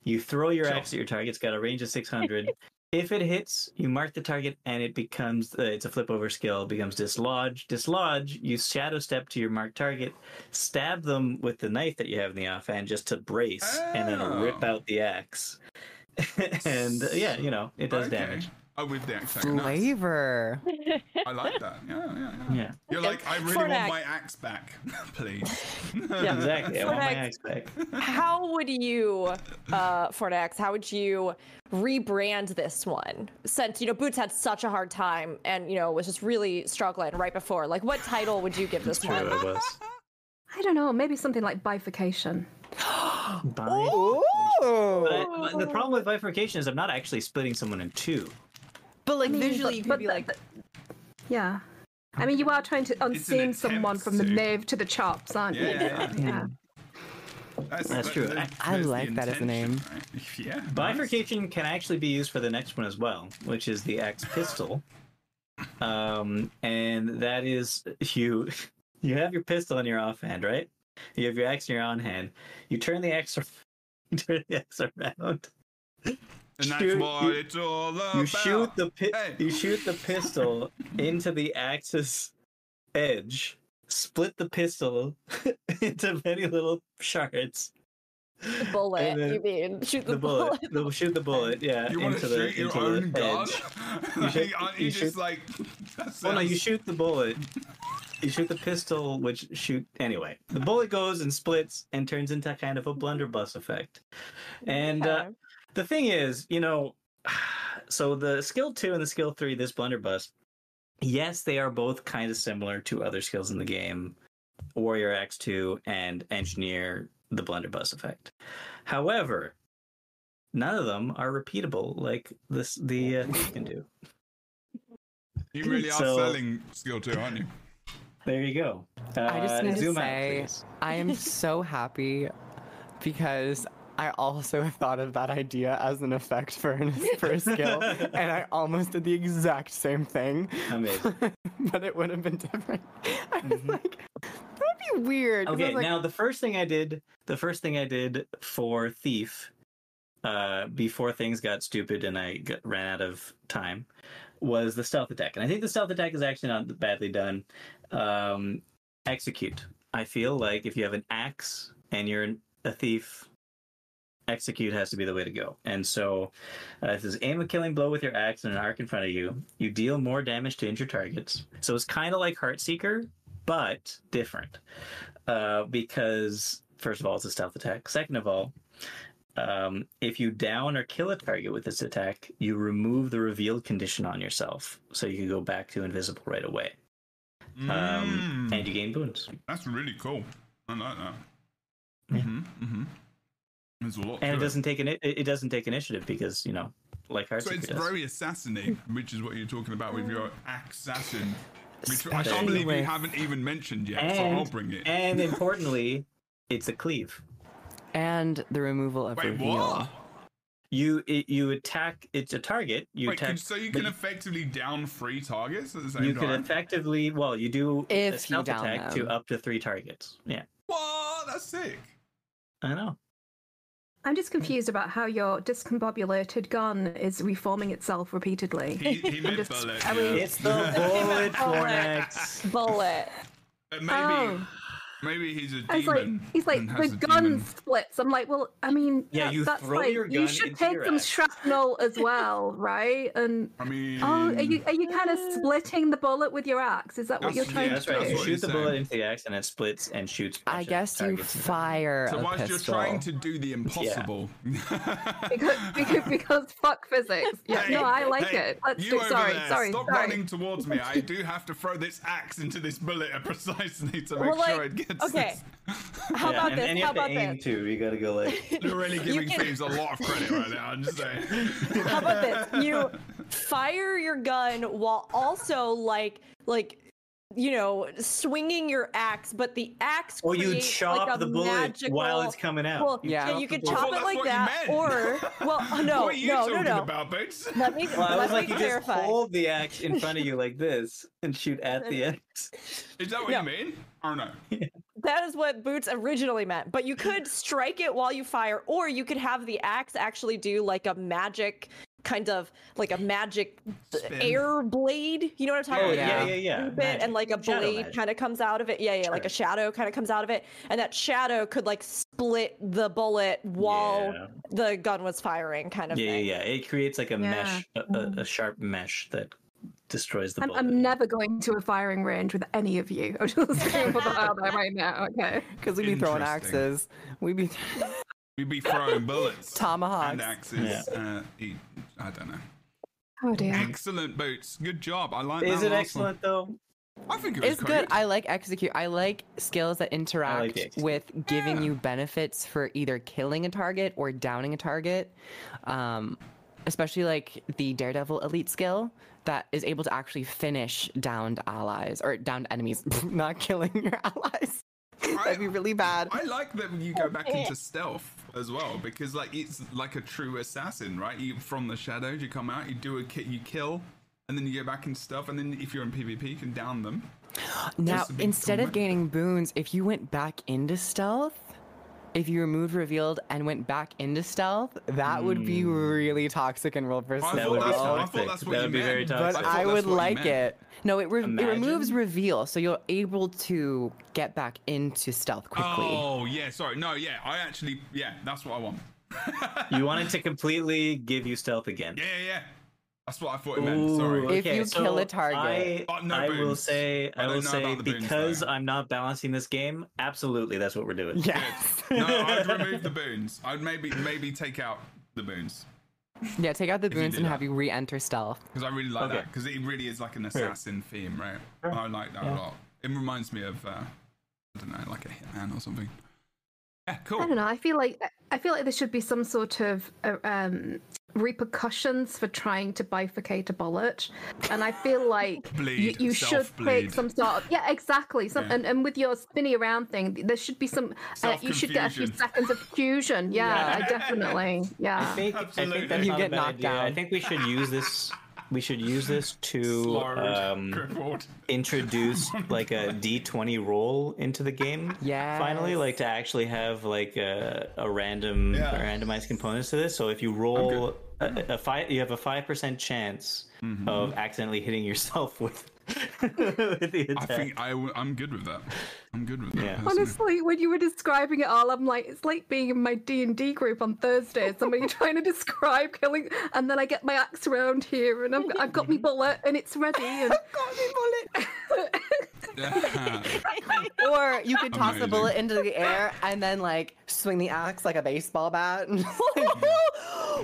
You throw your axe at your target. It's got a range of 600. if it hits, you mark the target, and it becomes uh, it's a flip over skill. It becomes dislodge. Dislodge. You shadow step to your marked target, stab them with the knife that you have in the offhand just to brace, and then rip Oh. out the axe. and uh, yeah, you know it does okay. damage. Oh, with the axe dagger. Nice. Flavor. I like that. Yeah, yeah, yeah. Yeah, You're like, I really For want my axe back, please. Yeah. exactly. I want my axe back. How would you, uh, Fornax, how would you rebrand this one? Since, you know, Boots had such a hard time and, you know, was just really struggling right before. Like, what title would you give this True, one? it was. I don't know, maybe something like bifurcation. Bi- Ooh. But, but the problem with bifurcation is I'm not actually splitting someone in two. But like I mean, visually, but- you could but be the- like, the- yeah. I mean, you are trying to unseen someone from the to. nave to the chops, aren't you? Yeah, yeah, yeah. That's, That's true. that- I there's like that as a name. right? Yeah. nice. Bifurcation can actually be used for the next one as well, which is the axe pistol. Um, and that is you you have your pistol in your offhand, right? You have your axe in your on hand. You turn the axe you turn the axe around. And that's shoot- what you- it's all about. You shoot the pi- Hey. you shoot the pistol into the axe's edge. Split the pistol into many little shards. The bullet, then you mean? Shoot the, The bullet. The, shoot the bullet. Yeah. You want into to the shoot your own the gun? edge. like, shoot- aren't you you just shoot- like? That Well, no, you shoot the bullet. You shoot the pistol, which shoot anyway. The bullet goes and splits and turns into kind of a blunderbuss effect. And uh, Okay. The thing is, you know, so the skill two and the skill three, this blunderbuss, yes, they are both kind of similar to other skills in the game, Warrior axe two and Engineer, the blunderbuss effect. However, none of them are repeatable like this the uh, thief can do. You really are So- selling skill two, aren't you? There you go. I just Uh, need to zoom out, say. I am so happy because I also thought of that idea as an effect for an, for a skill, and I almost did the exact same thing, Amazing. but it would have been different. I was like, that'd be weird. Mm-hmm. Okay, like, now the first thing I did, the first thing I did for Thief, uh, before things got stupid and I got, ran out of time, was the stealth attack. And I think the stealth attack is actually not badly done. Um, execute. I feel like if you have an axe and you're a thief, execute has to be the way to go. And so, uh, it says aim a killing blow with your axe and an arc in front of you. You deal more damage to injured targets. So it's kind of like Heartseeker, but different uh, because first of all, it's a stealth attack. Second of all, um, if you down or kill a target with this attack, you remove the revealed condition on yourself, so you can go back to invisible right away, um, Mm, and you gain boons. that's really cool. I like that. Yeah. Mm-hmm. Mm-hmm. There's a lot. And to it doesn't take an it, it doesn't take initiative because you know, like So Heartseeker it's does. very assassin which is what you're talking about with your assassin. Which I Especially can't believe you with- haven't even mentioned yet, so I'll bring it. And importantly, it's a cleave. and the removal of Wait, reveal. what? you it, you attack. It's a target. You Wait, attack. can, so you can effectively down three targets at the same you time? can effectively well you do a If you stealth down attack to up to three targets. Yeah, What? That's sick. I know. I'm just confused about how your discombobulated gun is reforming itself repeatedly. He, he meant just- bullet. I mean- yeah. It's the bullet Bullet. Bullet. Uh, maybe, Oh. Maybe he's a I was like, he's like the a gun demon. splits. I'm like, well, I mean, Yeah, that- you that's throw like your you should into take some axe. shrapnel as well, right? And I mean, oh, are you are you kind of splitting the bullet with your axe? Is that what you're trying yeah, That's to right. That's You do? what shoot the saying. bullet into the axe and it splits and shoots. a I bunch of guess you targets. fire So a whilst you're trying to do the impossible, because, because because fuck physics. Yeah, Hey, no, I like hey, it. Let's you do. over Sorry, there, sorry, Stop sorry. running towards me. I do have to throw this axe into this bullet precisely to make Well, like, sure it gets. Okay. this. How Yeah, about and, this? And you How have to about aim this? too. You gotta go like. You're really giving can- thieves a lot of credit right now. I'm just saying. How about this? You fire your gun while also like like you know swinging your axe, but the axe Or you chop like, a the bullet magical... while it's coming out. Well, You yeah, you the could chop Well, it like that, or well, no, what are you no, talking no, no. about, Boots? Let me Well, I was let like, me you just clarify. hold the axe in front of you like this and shoot at the axe. Is that what No. you mean? Or no? That is what Boots originally meant. But you could strike it while you fire, or you could have the axe actually do like a magic kind of like a magic Spin. air blade. You know what I'm talking Oh about? yeah, You yeah, yeah. sweep it, and like a Shadow blade kind of comes out of it. Yeah, yeah, like a shadow kind of comes out of it, and that shadow could like split the bullet while Yeah. the gun was firing, kind of Yeah, yeah, thing. yeah. It creates like a Yeah. mesh, a, a, a mm-hmm. sharp mesh that destroys the I'm. I'm never going to a firing range with any of you. I'm just going to put that out there right now. Okay. Because we'd be throwing axes. We'd be We'd be throwing bullets. Tomahawks. And axes. Uh, e- I don't know. Oh dear. Excellent, Boots. Good job. I like Is that it last excellent though? I think it was It's quite good. I like execute. I like skills that interact the execute. with giving Yeah. you benefits for either killing a target or downing a target. Um, especially like the Daredevil elite skill that is able to actually finish downed allies or downed enemies, not killing your allies. That'd be really bad. I like that when you go back into stealth as well because like it's like a true assassin, right? You from the shadows, you come out, you do a kit, you kill, and then you go back into stealth, and then if you're in PvP, you can down them. Now, Just a big instead of gaining boons, if you went back into stealth, if you removed revealed and went back into stealth, that would be hmm. really toxic and roll versus I That would be that's, I toxic. that's what That you would be very meant. toxic. but thought I, would like it. No, it, re- it removes Imagine. reveal, so you're able to get back into stealth quickly. Oh yeah, sorry, no, yeah, I actually, yeah, that's what I want. You wanted to completely give you stealth again. Yeah, yeah, yeah. That's what I thought it meant. Sorry. If you kill a target. I, Oh, no I will say, I I, will say, about the boons, because. I'm not balancing this game, absolutely, that's what we're doing. Yes. no, I'd remove the boons. I'd maybe maybe take out the boons yeah, take out the boons and that. have you re-enter stealth. because I really like Okay. that because it really is like an assassin theme, right? I like that a lot. It reminds me of uh, I don't know, like a hitman or something. Yeah, cool. I don't know. I feel like I feel like there should be some sort of uh, um, repercussions for trying to bifurcate a bullet, and I feel like you, Bleed, you should self-bleed. take some sort of yeah, exactly. Some Yeah. and, and with your spinny around thing, there should be some. Uh, you should get a few seconds of fusion. Yeah, I definitely. I Yeah. think, I think that's You get knocked idea. I think we should use this. We should use this to um, introduce like a D20 roll into the game. Yeah finally, like to actually have like a, a random Yeah. randomized components to this. So if you roll a, a five, you have a five percent chance Mm-hmm. of accidentally hitting yourself with, with the I attack. think I, w- I'm good with that. I'm good with that. Yeah. Honestly, when you were describing it all, I'm like, it's like being in my D and D group on Thursday. Somebody trying to describe killing, and then I get my axe around here, and I'm, I've got my bullet, and it's ready. And Yeah. Or you could toss the bullet into the air and then like swing the axe like a baseball bat. and just, like,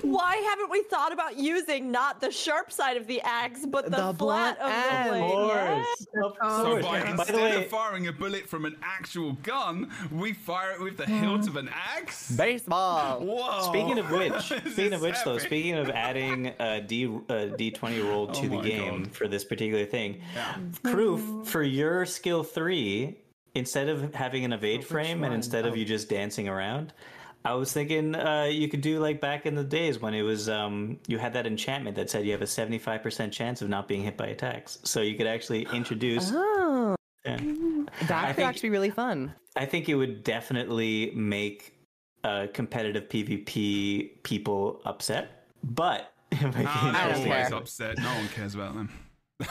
Why haven't we thought about using not the sharp side of the axe, but the, The flat of end. the Of blade? Yeah. course. Of Oh, So course. by, By instead the way, of firing a bullet from an actual gun, we fire it with the hilt of an axe. baseball. Whoa! Speaking of which, speaking of is which, though, speaking of adding a D a D twenty roll oh to Oh the game God. for this particular thing, Yeah. proof for your skill three, instead of having an evade which frame and one? instead of Oh. you just dancing around, I was thinking uh, you could do like back in the days when it was um, you had that enchantment that said you have a seventy five percent chance of not being hit by attacks. So you could actually introduce. Oh, Yeah. that I could think- actually be really fun. I think it would definitely make uh, competitive PvP people upset, but it might be Nah, I they're interesting. always upset. No one cares about them.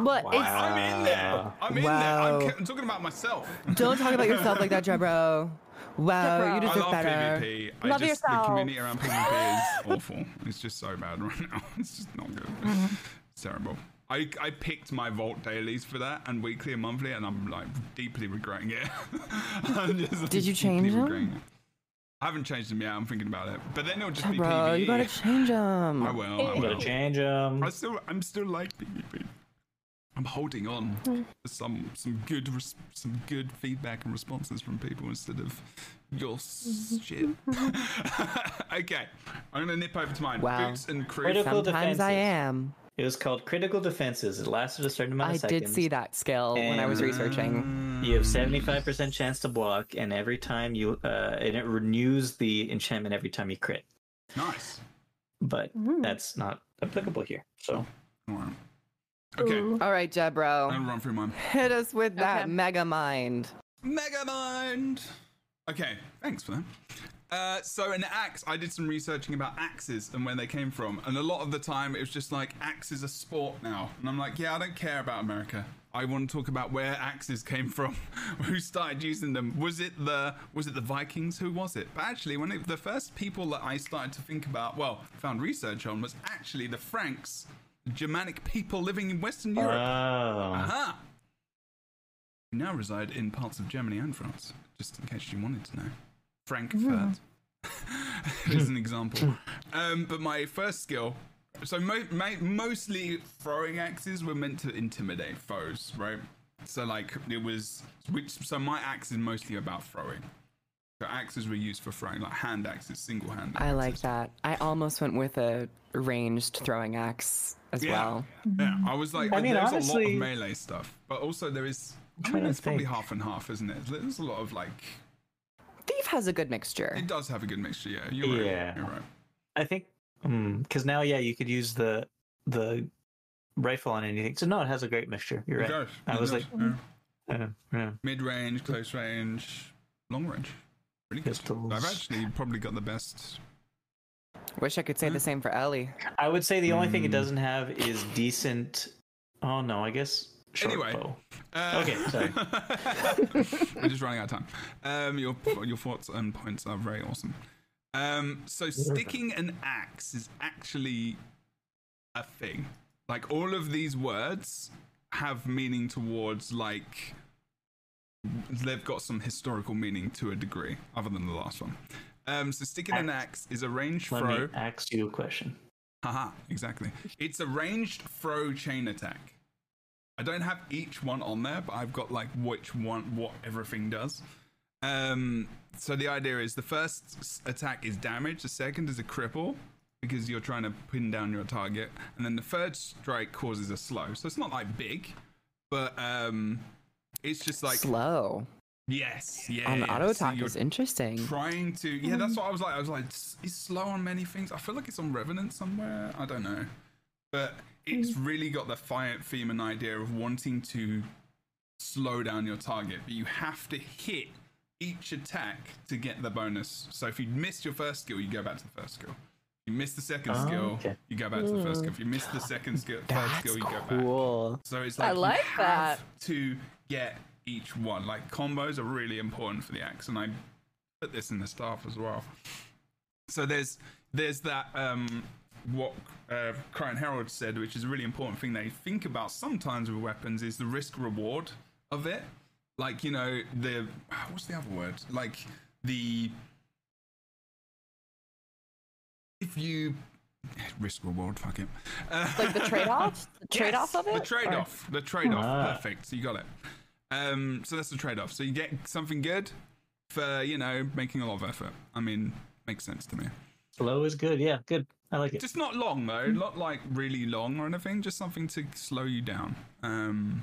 But wow, I'm in there. I'm in there. I'm, ca- I'm talking about myself. don't talk about yourself like that, Jebro. Wow, Jebro. you I deserve love better. PvP. I Love just, yourself. The community around PvP is awful. It's just so bad right now. It's just not good. Mm-hmm. It's terrible. I, I picked my Vault dailies for that and weekly and monthly, and I'm like deeply regretting it. I'm just Did you change them? Regretting it. I haven't changed them yet. I'm thinking about it, but then it'll just be Bro, PvE. you gotta change them. I will. I You will. gotta change them. I still, I'm still like PvP. I'm holding on hmm. to some some good res- some good feedback and responses from people instead of your s- mm-hmm. shit. okay, I'm gonna nip over to mine. Wow. Boots and crew. Critical Sometimes I defenses. am. It was called critical defenses. It lasted a certain amount I of seconds. did see that skill when I was researching. You have seventy five percent chance to block, and every time you uh, and it renews the enchantment every time you crit. Nice. But that's not applicable here. So All right. Okay, Ooh. All right, I'm Jebro, gonna run through mine. hit us with that Okay. mega mind. Megamind. Okay, thanks for that. Uh, so an axe, I did some researching about axes and where they came from, and a lot of the time it was just like axes are sport now, and I'm like, yeah, I don't care about America. I want to talk about where axes came from, who started using them. Was it the was it the Vikings? Who was it? But actually, when it, the first people that I started to think about, well, found research on, was actually the Franks, Germanic people living in Western Europe. oh, Aha! Who now reside in parts of Germany and France, just in case you wanted to know. Frankfurt is an example. Um, but my first skill. So mo- ma- mostly throwing axes were meant to intimidate foes, right? So like it was, which so my axe is mostly about throwing. So axes were used for throwing, like hand axes, single hand. I like that. I almost went with a ranged throwing axe as Yeah, well. yeah. I was like, I mean, there's a lot of melee stuff, but also there is. I mean, to it's probably half and half, isn't it? There's a lot of like. Thief has a good mixture. It does have a good mixture. Yeah, you're right. Yeah. You're right. I think because now, yeah, you could use the the rifle on anything. So no, it has a great mixture. You're It right. does. I It was does, like, yeah. uh, yeah. mid range, close range, long range. Pretty good. Pistols. I've actually probably got the best. Wish I could say the same for Ellie. I would say the only thing Hmm. it doesn't have is decent. Oh no, I guess short Anyway. Uh, Okay, sorry. We're just running out of time. Um, your your thoughts and points are very awesome. Um, so sticking an axe is actually a thing. Like all of these words have meaning towards like they've got some historical meaning to a degree, other than the last one. Um, so sticking an axe is a ranged Let throw. me ask you a question. Haha, exactly. It's a ranged throw chain attack. I don't have each one on there, but I've got like which one, what everything does. Um, so the idea is the first attack is damage, the second is a cripple because you're trying to pin down your target, and then the third strike causes a slow. So it's not like big, but um, it's just like Slow. yes, yeah. on auto attack you're is interesting. trying to yeah that's what i was like i was like "S- it's slow on many things i feel like it's on revenant somewhere i don't know but it's really got the fi- theme and idea of wanting to slow down your target but you have to hit each attack to get the bonus so if you missed your first skill you go back to the first skill you miss the second Oh, skill okay. you go back to the first skill if you miss the second skill third That's skill you go back cool. so it's I like, you like have that. to get each one. Like combos are really important for the axe, and I put this in the staff as well. So there's there's that um what uh, Krytan Herald said, which is a really important thing they think about sometimes with weapons is the risk reward of it. Like you know the what's the other word? Like the if you risk reward, fuck it. Uh, Like the trade-off, the trade-off of it. the trade Or- off. The trade off. Ah. Perfect. So you got it. Um, so that's the trade off. So you get something good for, you know, making a lot of effort. I mean, makes sense to me. Slow is good. Yeah, good. I like it. Just not long though, not like really long or anything, just something to slow you down. Um,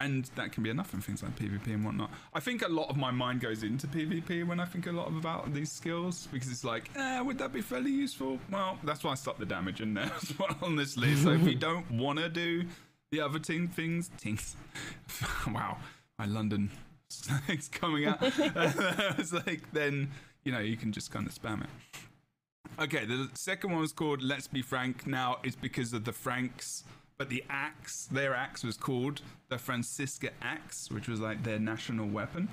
and that can be enough in things like PvP and whatnot. I think a lot of my mind goes into PvP when I think a lot of about these skills because it's like, eh, would that be fairly useful? Well, that's why I stuck the damage in there as well on this list. So if you don't want to do the other team things, things, wow, my London it's coming out. it's like then you know you can just kind of spam it. Okay, the second one was called Let's Be Frank. Now it's because of the Franks, but the axe, their axe was called the Francisca axe, which was like their national weapon.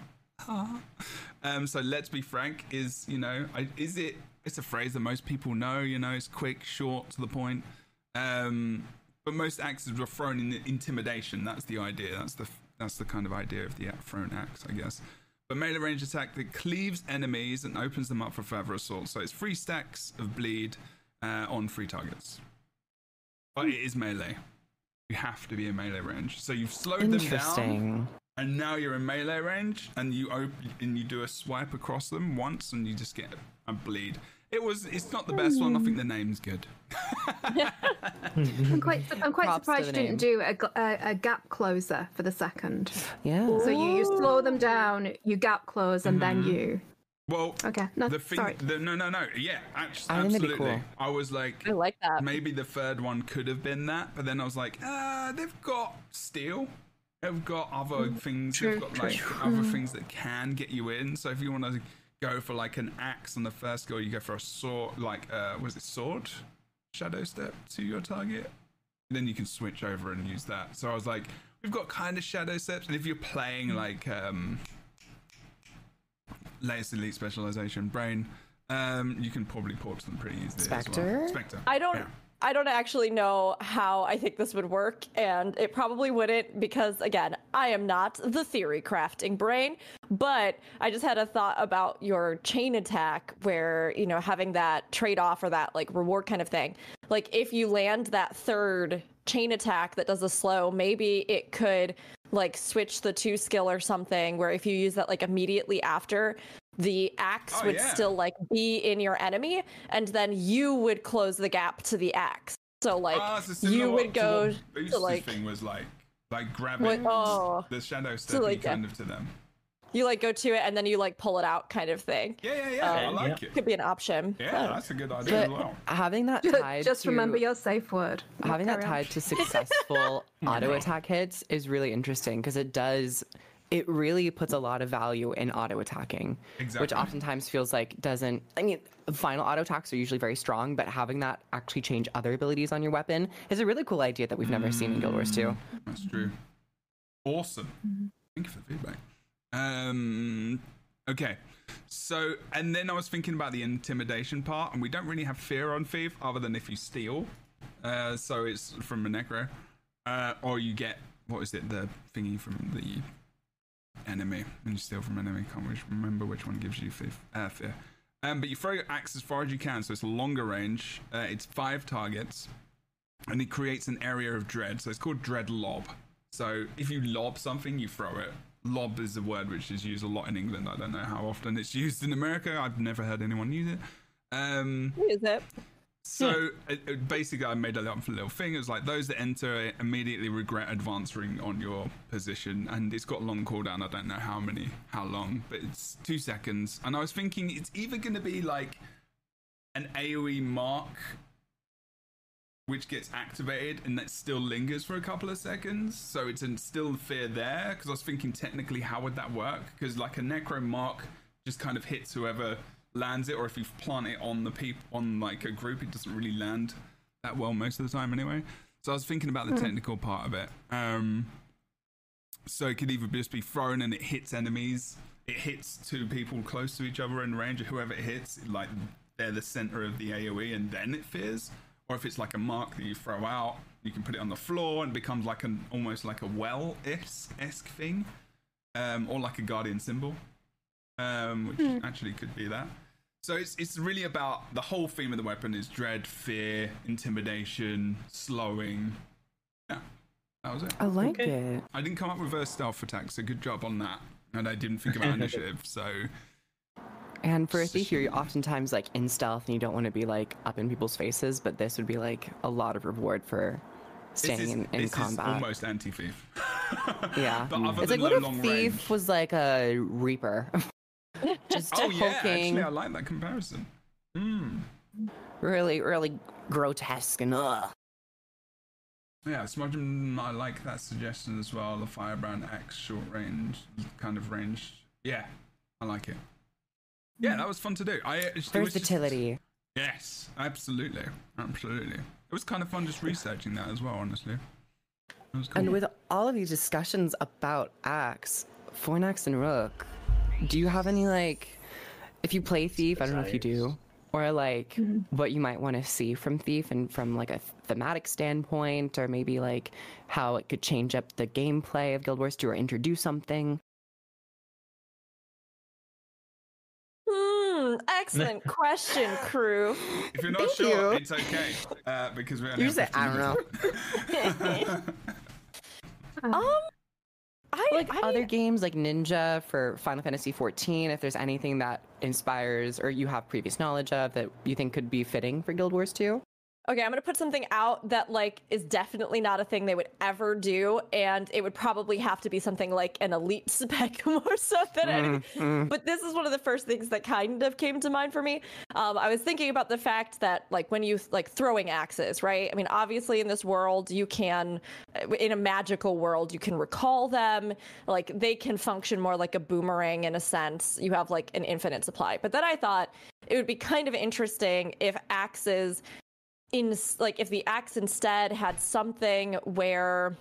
um, so Let's Be Frank is, you know, is it? It's a phrase that most people know. You know, it's quick, short, to the point. Um, but most axes were thrown in intimidation. That's the idea. That's the that's the kind of idea of the thrown axe, I guess. But melee range attack that cleaves enemies and opens them up for further assault. So it's three stacks of bleed uh, on three targets. But it is melee. You have to be in melee range. So you've slowed them down, and now you're in melee range, and you open and you do a swipe across them once, and you just get a bleed. It was. It's not the best one. I think the name's good. I'm quite, I'm quite Props surprised you didn't do a, a, a gap closer for the second. Yeah. So you, you slow them down, you gap close, and then mm-hmm. you. Well, Okay, no, the thing. sorry. The, no, no, no. Yeah, actually, I think that'd be absolutely. cool. I was like, I like that. maybe the third one could have been that, but then I was like, ah, they've got steal. They've got other mm, things. true, they've got true. like other mm. things that can get you in. So if you want to go for like an axe on the first go, you go for a sword. Like, uh, was it sword? Shadow step to your target. Then you can switch over and use that. So I was like, we've got kind of shadow steps, and if you're playing like um, latest elite specialization brain, um, you can probably port to them pretty easily. Specter? As well. Specter. I don't Yeah. I don't actually know how I think this would work, and it probably wouldn't because again, I am not the theory crafting brain, but I just had a thought about your chain attack where, you know, having that trade-off or that like reward kind of thing. Like if you land that third chain attack that does a slow, maybe it could like switch the two skill or something where if you use that like immediately after the axe Oh, would yeah. still like be in your enemy and then you would close the gap to the axe so like Ah, so similar you would go what to Boots's like thing was like, like grabbing What- oh. the shadow stepping like, yeah. kind of to them. you like go to it and then you like pull it out kind of thing Yeah, yeah, yeah. I Um, like yeah. it. could be an option Yeah, but- that's a good idea as But well. having that Just, tied just to, remember your safe word. having that tied to successful auto attack hits is really interesting because it does it really puts a lot of value in auto attacking which oftentimes feels like doesn't i mean final auto attacks are usually very strong but having that actually change other abilities on your weapon is a really cool idea that we've never seen in guild wars 2 That's true. Awesome. Thank you for the feedback. Um, okay. So, and then I was thinking about the intimidation part, and we don't really have fear on thief other than if you steal. Uh, so it's from a necro, uh, or you get what is it, the thingy from the enemy when you steal from enemy. Can't remember which one gives you uh, fear. Um, but you throw your axe as far as you can, so it's longer range. Uh, it's five targets, and it creates an area of dread. So it's called dread lob. So if you lob something, you throw it. Lob is a word which is used a lot in England. I don't know how often it's used in America. I've never heard anyone use it. Um, is it so it, it- uh, uh, basically, I made a little, little thing. It was like those that enter immediately regret advancing on your position, and it's got a long cooldown. I don't know how many, how long, but it's two seconds. And I was thinking it's either going to be like an AOE mark, which gets activated and that still lingers for a couple of seconds. So it's in still fear there. Because I was thinking technically, how would that work? Because like a necro mark just kind of hits whoever lands it, or if you plant it on the peop on like a group, it doesn't really land that well most of the time anyway. So I was thinking about the technical part of it. Um, so it could either just be thrown and it hits enemies, it hits two people close to each other in range, or whoever it hits, like they're the center of the AoE, and then it fears. Or if it's like a mark that you throw out, you can put it on the floor and it becomes like an almost like a well esque thing, um, or like a guardian symbol, um, which actually could be that. So it's it's really about the whole theme of the weapon is dread, fear, intimidation, slowing. Yeah, that was it. i like Okay. it I didn't come up with a stealth attack, so good job on that. And I didn't think about initiative, so And for a thief, you're oftentimes like in stealth and you don't want to be like up in people's faces, but this would be like a lot of reward for this staying is, in, in this is combat. almost anti-thief. Yeah. But other It's than like what if long Thief range. was like a Reaper? Just Oh yeah, hulking, actually, I like that comparison. Hmm. really, really grotesque and ugh. Yeah, Smudgem, I like that suggestion as well. The Firebrand axe short range kind of range. Yeah, I like it. Yeah, that was fun to do. I it Versatility. yes, absolutely, absolutely. It was kind of fun just researching that as well. Honestly, was cool. And with all of these discussions about Axe, Fornax and Rook, do you have any like, if you play Thief, I don't know if you do, or like what you might want to see from Thief and from like a thematic standpoint, or maybe like how it could change up the gameplay of Guild Wars 2 or introduce something? Hmm, excellent question, crew. if you're not Thank sure, you. it's okay uh, because we only You have say, I don't know. Um, I like I other games like Ninja for Final Fantasy 14, if there's anything that inspires or you have previous knowledge of that you think could be fitting for Guild Wars 2? Okay, I'm gonna put something out that like is definitely not a thing they would ever do, and it would probably have to be something like an elite spec more so than mm, anything. Mm. But this is one of the first things that kind of came to mind for me. Um, I was thinking about the fact that like when you like throwing axes, right? I mean, obviously in this world you can, uh, in a magical world, you can recall them. Like they can function more like a boomerang in a sense. You have like an infinite supply. But then I thought it would be kind of interesting if axes in like if the axe instead had something where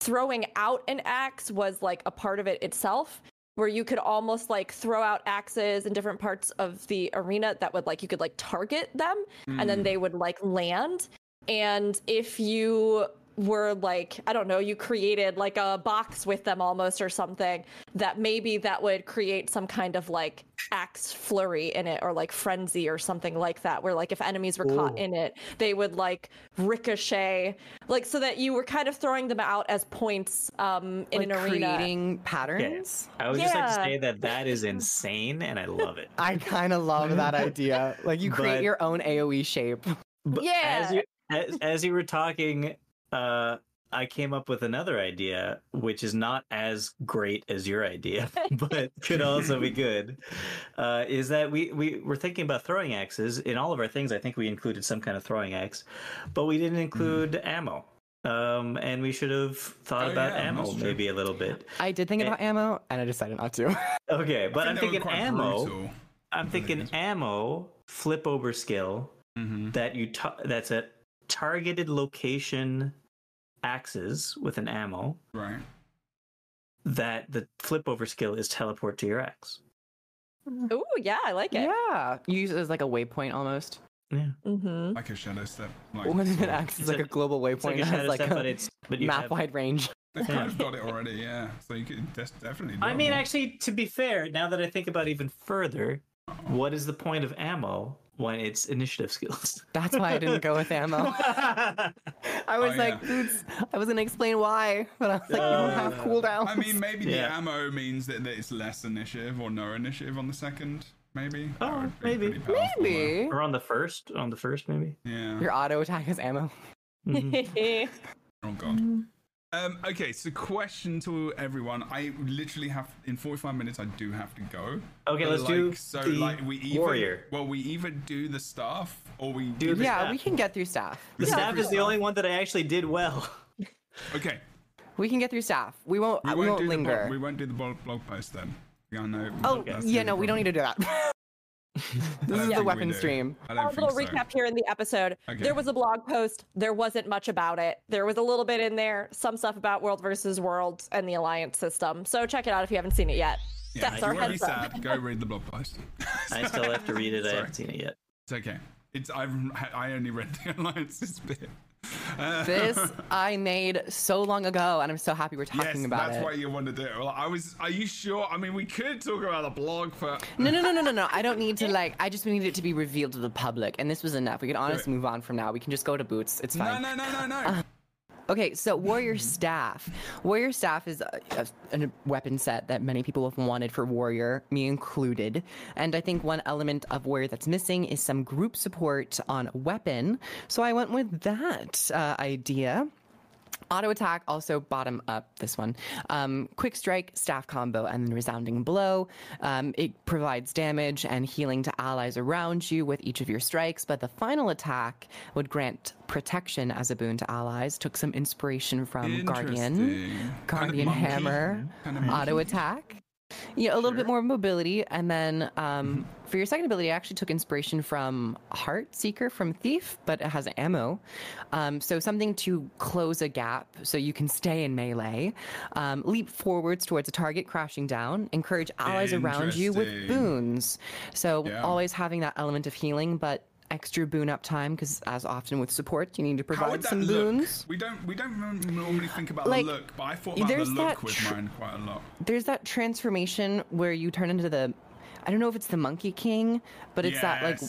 throwing out an axe was like a part of it itself where you could almost like throw out axes in different parts of the arena that would like you could like target them and then hmm. they would like land. And if you were like i don't know you created like a box with them almost or something that maybe that would create some kind of like axe flurry in it or like frenzy or something like that where like if enemies were caught in it they would like ricochet like so that you were kind of throwing them out as points um in like an arena creating patterns? I would just like to say that that is insane, and I love it. I kind of love that idea. Like you create But- your own AoE shape. But Yeah. As you, as, as you were talking, uh, I came up with another idea, which is not as great as your idea, but could also be good. Uh, is that we, we were thinking about throwing axes in all of our things? I think we included some kind of throwing axe, but we didn't include ammo. Um, and we should have thought Oh, about yeah, ammo maybe a little bit. I did think about ammo, and I decided not to. Okay, but I I'm think they were thinking ammo. brutal. I'm thinking ammo flip over skill Mhm. that you ta- that's a targeted location axes with an ammo Right. that the flip over skill is teleport to your axe. Oh yeah i like it yeah, you use it as like a waypoint almost. Yeah, mm-hmm. Like a shadow step. Like, When sort it of- acts like a- a, global it's like waypoint a has like step, a but it's but you map have. wide range. They've kind of got it already, yeah. So you could des- definitely. Do I mean, it. actually, to be fair, now that I think about it even further, what is the point of ammo when it's initiative skills? That's why I didn't go with ammo. I was Oh, like, yeah. Boots, I was gonna explain why, but I was like, you don't have Uh, cooldowns. I mean, maybe the ammo means that, that it's less initiative or no initiative on the second. Maybe. Oh, would maybe. though. maybe or on the first, on the first, maybe. Yeah. your auto attack is ammo. Mhm. Oh god. Um, okay, so question to everyone. I literally have in 45 minutes. I do have to go. Okay, But, let's like, do so the like we either, warrior. Well, we either do the staff or we Do do. the Yeah, staff. we can get through staff. The Yeah. staff is the only one that I actually did well. Okay. We can get through staff. We won't. We We, won't, won't linger. The blog, we won't do the blog, blog post then. Yeah, no. oh, that's yeah, the no, we don't need to do that. this is the weapon stream. I A don't little so. recap here in the episode. Okay. There was a blog post. There wasn't much about it. There was a little bit in there, some stuff about World versus World and the Alliance system. So check it out if you haven't seen it yet. Yeah, That's if our you want to be heads up. sad, go read the blog post. I still have to read it. I haven't seen it yet. It's okay. It's I've I only read the alliances bit. Uh, This I made so long ago, and I'm so happy we're talking yes, about that's it. That's why you want to do it. Well, I was. Are you sure? I mean, we could talk about the blog for. No, no, no, no, no, no. I don't need to like. I just need it to be revealed to the public, and this was enough. We can honestly move on from now. We can just go to boots. It's fine. No, no, no, no, no. Okay, so warrior staff. Warrior staff is a, a, a weapon set that many people have wanted for warrior, me included. And I think one element of warrior that's missing is some group support on weapon. So I went with that uh, idea. Auto attack, also bottom up, this one. Um, quick strike, staff combo, and then resounding blow. Um, it provides damage and healing to allies around you with each of your strikes, but the final attack would grant protection as a boon to allies. Took some inspiration from Guardian, Interesting. Kind of Guardian. Hammer, Kind of auto monkey. Attack. Yeah, a little bit more mobility. And then um, for your second ability, I actually took inspiration from Heartseeker from Thief, but it has ammo. Um, so something to close a gap so you can stay in melee. Um, leap forwards towards a target crashing down. Encourage allies around you with boons. So Yeah. always having that element of healing, but extra boon up time because as often with support, you need to provide some look? boons. We don't we don't normally think about Like, the look, but I thought about the look that with tr- mine quite a lot. there's that transformation where you turn into the I don't know if it's the Monkey King, but it's that like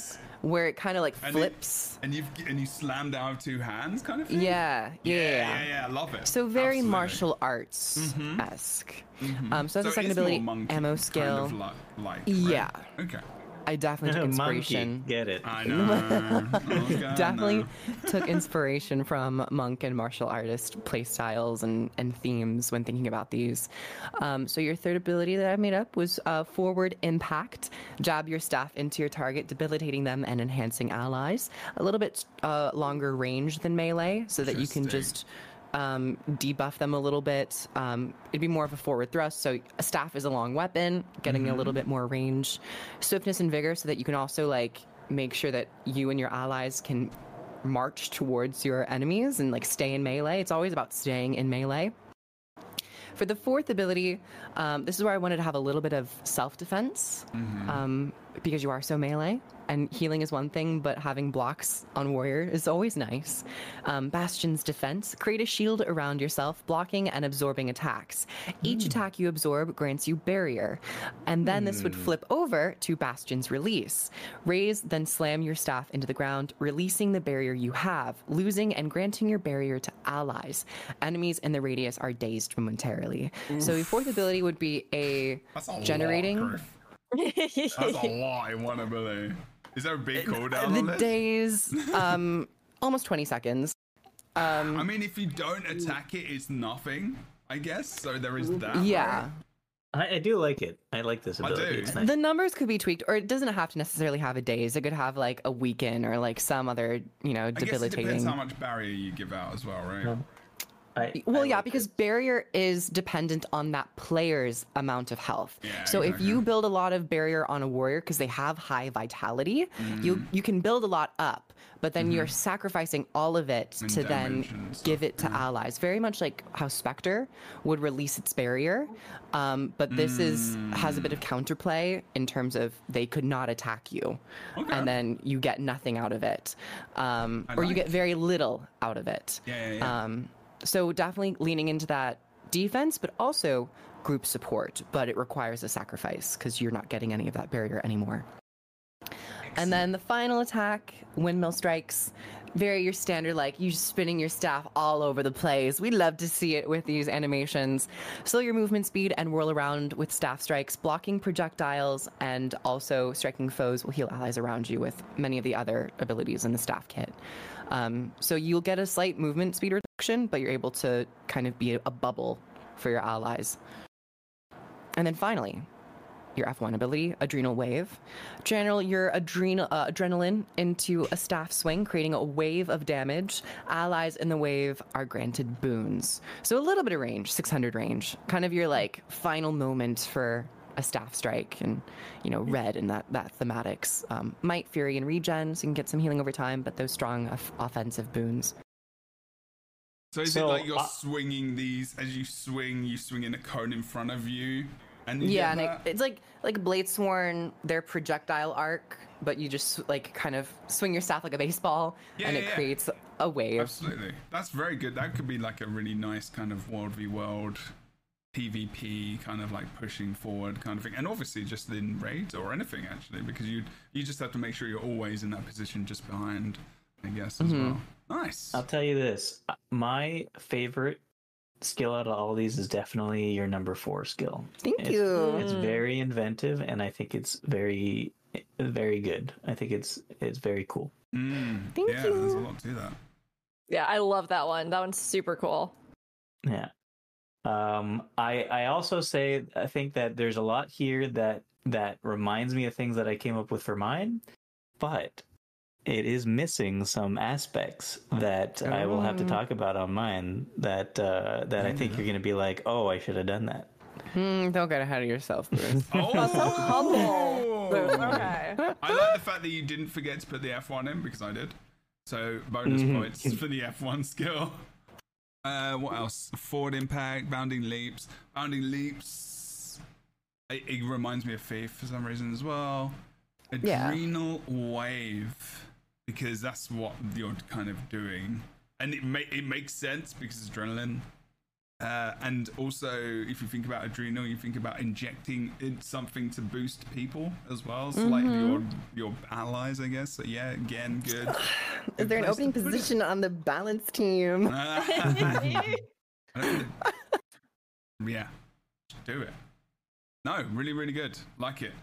where it kind of like And it- flips. and you and you slam down two hands, kind of thing. yeah, yeah, yeah, yeah. yeah, yeah, I love it. So very Absolutely. martial arts esque. Um, so that's So a second ability, monkey ammo kind of like, like, right? Yeah. Okay. I definitely took inspiration. Monkey, get it? I know. I Definitely know. took inspiration from monk and martial artist playstyles and, and themes when thinking about these. Um, so your third ability that I made up was uh, forward impact. Jab your staff into your target, debilitating them and enhancing allies. A little bit uh, longer range than melee, so that you can just um, debuff them a little bit. Um, it'd be more of a forward thrust. So a staff is a long weapon, getting a little bit more range, swiftness and vigor, so that you can also like make sure that you and your allies can march towards your enemies and like stay in melee. It's always about staying in melee. For the fourth ability, um, this is where I wanted to have a little bit of self defense um, because you are so melee. And healing is one thing, but having blocks on warrior is always nice. Um, Bastion's defense create a shield around yourself, blocking and absorbing attacks. Each attack you absorb grants you barrier. And then this would flip over to Bastion's release. Raise, then slam your staff into the ground, releasing the barrier you have, losing and granting your barrier to allies. Enemies in the radius are dazed momentarily. So your fourth ability would be a That's a generating. Lot, That's a lot in one ability. Is there a big cooldown on the this? days, um, almost 20 seconds. Um, I mean, if you don't attack it, it's nothing. I guess. So there is that. Yeah. right? I, I do like it. I like this I ability. do. Nice. The numbers could be tweaked, or it doesn't have to necessarily have a days. It could have like a weekend or like some other, you know, I guess it debilitating. depends how much barrier you give out as well, right? I, Well, I yeah, like because it. barrier is dependent on that player's amount of health. Yeah, so if you build a lot of barrier on a warrior because they have high vitality, you Mm. you can build a lot up, but then you're sacrificing all of it And to then give it to allies. Very much like how Specter would release its barrier, um, but this is has a bit of counterplay in terms of they could not attack you, Okay. and then you get nothing out of it, um, I or you like get very little out of it. Yeah, yeah, yeah. Um, so definitely leaning into that defense, but also group support. But it requires a sacrifice because you're not getting any of that barrier anymore. And then the final attack, windmill strikes. Very your standard, like you're spinning your staff all over the place. We love to see it with these animations. Slow your movement speed and whirl around with staff strikes, blocking projectiles and also striking foes will heal allies around you with many of the other abilities in the staff kit. Um, so you'll get a slight movement speed reduction, but you're able to kind of be a bubble for your allies. And then finally, your F1 ability, Adrenal Wave. Channel your adrenal, uh, adrenaline into a staff swing, creating a wave of damage. Allies in the wave are granted boons. So a little bit of range, 600 range. Kind of your like final moment for a staff strike and, you know, red and that, that thematics. Um, might, Fury, and Regen, so you can get some healing over time, but those strong off- offensive boons. So is it like you're uh, swinging these as you swing? You swing in a cone in front of you, and you Yeah, and it, it's like like Bladesworn, their projectile arc, but you just like kind of swing your staff like a baseball, Yeah, and yeah, it yeah. creates a wave. Absolutely. That's very good. That could be like a really nice kind of world v world PvP kind of like pushing forward kind of thing. And obviously just in raids or anything actually, because you you just have to make sure you're always in that position just behind, I guess, as Mm-hmm. well. Nice. I'll tell you this. uh, My favorite skill out of all these is definitely your number four skill. Thank It's- you. It's very inventive, and I think it's very, very good. I think it's it's very cool. Mm, Thank yeah, there's a you. lot to that. Yeah, I love that one. That one's super cool. Yeah. Um, I I also say I think that there's a lot here that that reminds me of things that I came up with for mine, but it is missing some aspects that I will have to Oh. talk about on mine that uh, that I think you're going to be like, oh, I should have done that. Hmm, don't get ahead of yourself, Bruce. Oh, so humble. okay. I like the fact that you didn't forget to put the F1 in because I did. So bonus Mhm. points for the F1 skill. Uh, what else? Forward impact, bounding leaps. Bounding leaps. It, it reminds me of Thief for some reason as well. Yeah. Adrenal wave, because that's what you're kind of doing, and it ma- it makes sense because it's adrenaline. Uh, and also, if you think about adrenal, you think about injecting in something to boost people as well. So, like your your allies, I guess. So, yeah, again, good. Is there an opening to put it. position on the balance team? I don't think- yeah, do it. No, really, really good. Like it.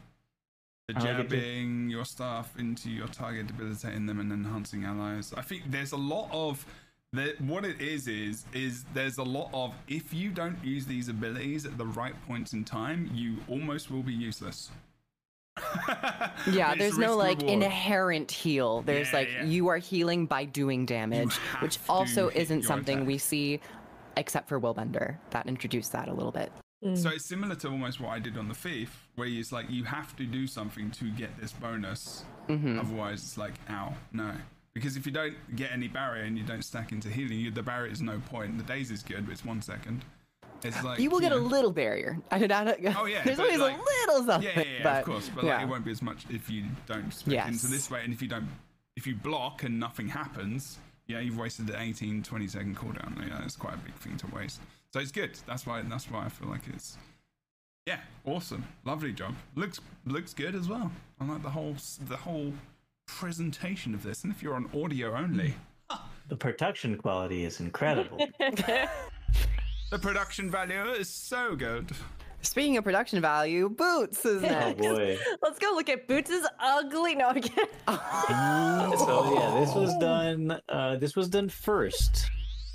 The I like it jabbing your staff into your target, debilitating them, and enhancing allies. I think there's a lot of that. What it is is is there's a lot of if you don't use these abilities at the right points in time, you almost will be useless. Yeah, there's no like risk-reward. inherent heal. There's Yeah, like yeah. you are healing by doing damage, which also isn't your something we see except for Willbender. That introduced that a little bit. Mm. So it's similar to almost what I did on the thief, where it's like you have to do something to get this bonus. Mm-hmm. Otherwise, it's like, ow, no. Because if you don't get any barrier and you don't stack into healing, you, the barrier is no point. The daze is good, but it's one second. It's like You will get a know- little barrier. I did not. Oh yeah, there's always like- a little something. Yeah, yeah, yeah but, of course, but yeah. like it won't be as much if you don't spec Yes. into this way, and if you don't, if you block and nothing happens, yeah, you've wasted the 18, 20 second cooldown. Yeah, it's quite a big thing to waste. So it's good. That's why. That's why I feel like it's. Yeah, awesome, lovely job. Looks looks good as well. I like the whole the whole presentation of this. And if you're on audio only, The production quality is incredible. the production value is so good. Speaking of production value, Boots is oh next. boy. Let's go look at Boots' ugly. No, I'm kidding. So yeah, this was done. Uh, this was done first,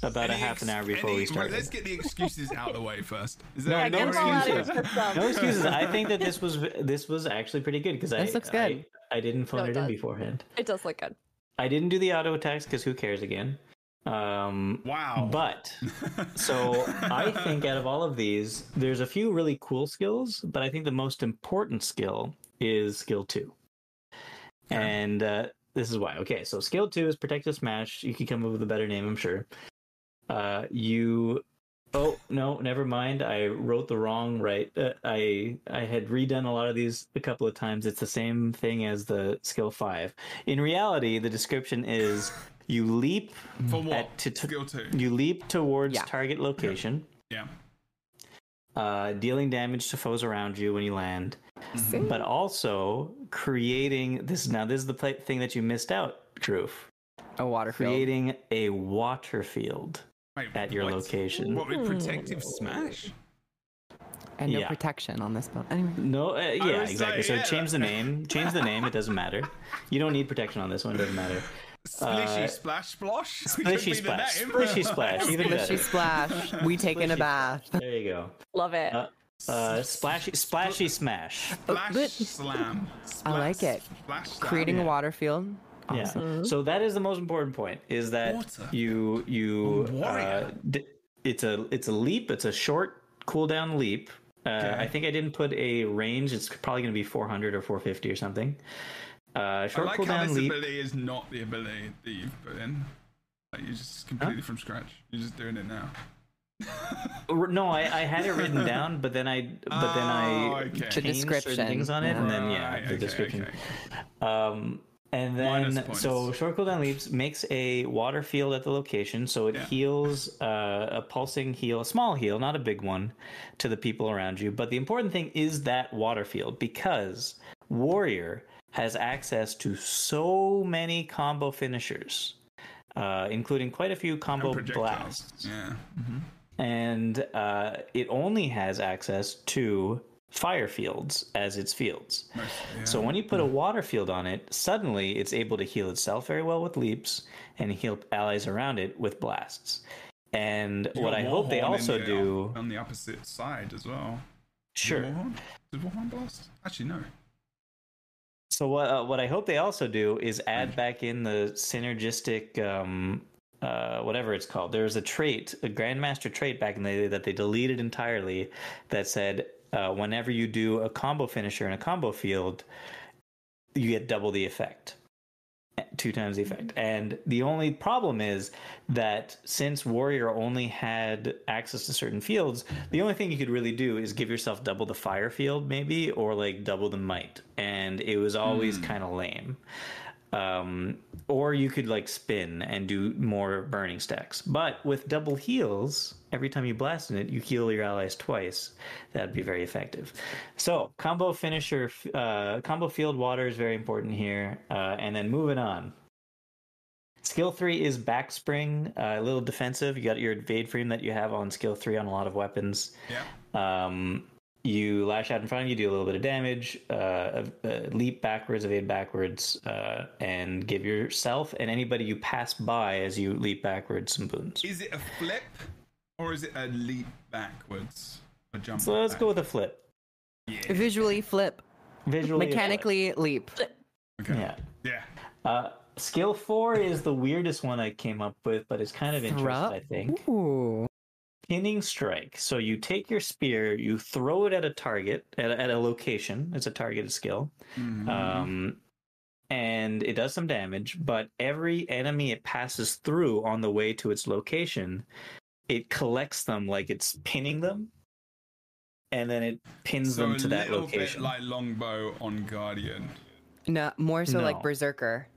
about a Any half an hour before any- we right, started. Let's get the excuses out of the way first. Is No, there no any Get them all out of excuses. No excuses. I think that this was this was actually pretty good because I This looks I, good. I didn't phone No, it it in beforehand. It does look good. I didn't do the auto attacks because who cares again. Um, Wow. But so I think out of all of these, there's a few really cool skills, but I think the most important skill is skill two. And uh, this is why. Okay, so skill two is protective smash. You can come up with a better name, I'm sure. Uh, you. Oh no, never mind. I wrote the wrong right. Uh, I I had redone a lot of these a couple of times. It's the same thing as the skill five. In reality, the description is you leap For what? at to, to- Skill two. you leap towards Yeah. target location, Yeah. uh, dealing damage to foes around you when you land, but also creating this. Now, this is the pla thing that you missed out, Kroof. A water field. Creating a water field Wait, at your what? location. What with protective smash? and no Yeah. protection on this build. Anyway. No, uh, yeah, was exactly. like, so change the name. Change the name. It doesn't matter. You don't need protection on this one. It doesn't matter. Splishy Uh, splash splosh. Splishy splash. Splishy splash. Even Splishy better. splash. We take in a bath. There you go. Love it. Uh, uh, splashy, splashy smash. Splash but- slam. I like it. Slam. Creating Yeah. a water field. Awesome. Yeah. So that is the most important point. Is that Water. you you uh, d- it's a it's a leap. It's a short cooldown leap. Uh, Okay. I think I didn't put a range. It's probably going to be 400 or 450 or something. Uh, I short like how cooldown this leap. ability is not the ability that you've put in. Like you're just completely from scratch. You're just doing it now. No, I, I had it written down, but then I but then Oh, I okay. The changed certain description. things on it, and then yeah, Right, the okay, description. okay. Um, and then so short cooldown leaps makes a water field at the location, so it Yeah. heals uh, a pulsing heal, a small heal, not a big one, to the people around you. But the important thing is that water field because warrior has access to so many combo finishers, uh, including quite a few combo blasts Yeah. and uh, it only has access to fire fields as its fields. Yeah. So when you put a water field on it, suddenly it's able to heal itself very well with leaps and heal allies around it with blasts. And what I hope they also the- do, on the opposite side as well. sure. Warhorn? Does Warhorn blast? Actually, no. So what uh, what I hope they also do is add back in the synergistic um uh whatever it's called. There's a trait, a grandmaster trait back in the day that they deleted entirely that said uh, whenever you do a combo finisher in a combo field, you get double the effect. Two times the effect. And the only problem is that since Warrior only had access to certain fields, the only thing you could really do is give yourself double the fire field, maybe, or like double the might. And it was always kind of lame. Um, or you could like spin and do more burning stacks. But with double heals, every time you blast in it, you heal your allies twice. That'd be very effective. So combo finisher, uh, combo field water is very important here. Uh, and then moving on. Skill three is backspring, uh, a little defensive. You got your evade frame that you have on skill three on a lot of weapons. Yeah. Um, you lash out in front of you, do a little bit of damage, uh, uh, leap backwards, evade backwards, uh, and give yourself and anybody you pass by as you leap backwards some boons. Is it a flip or is it a leap backwards? A jump. So let's back? go with a flip. Yeah. Visually flip, Visually, a flip. mechanically leap. Okay. Yeah. Yeah. Uh, skill four is the weirdest one I came up with, but it's kind of interesting, I think. Ooh. Pinning strike. So you take your spear, you throw it at a target, at a, at a location. It's a targeted skill. Mhm. Um, and it does some damage, but every enemy it passes through on the way to its location, it collects them like it's pinning them, and then it pins so them a to that location. bit like longbow on Guardian. No, more so like Berserker.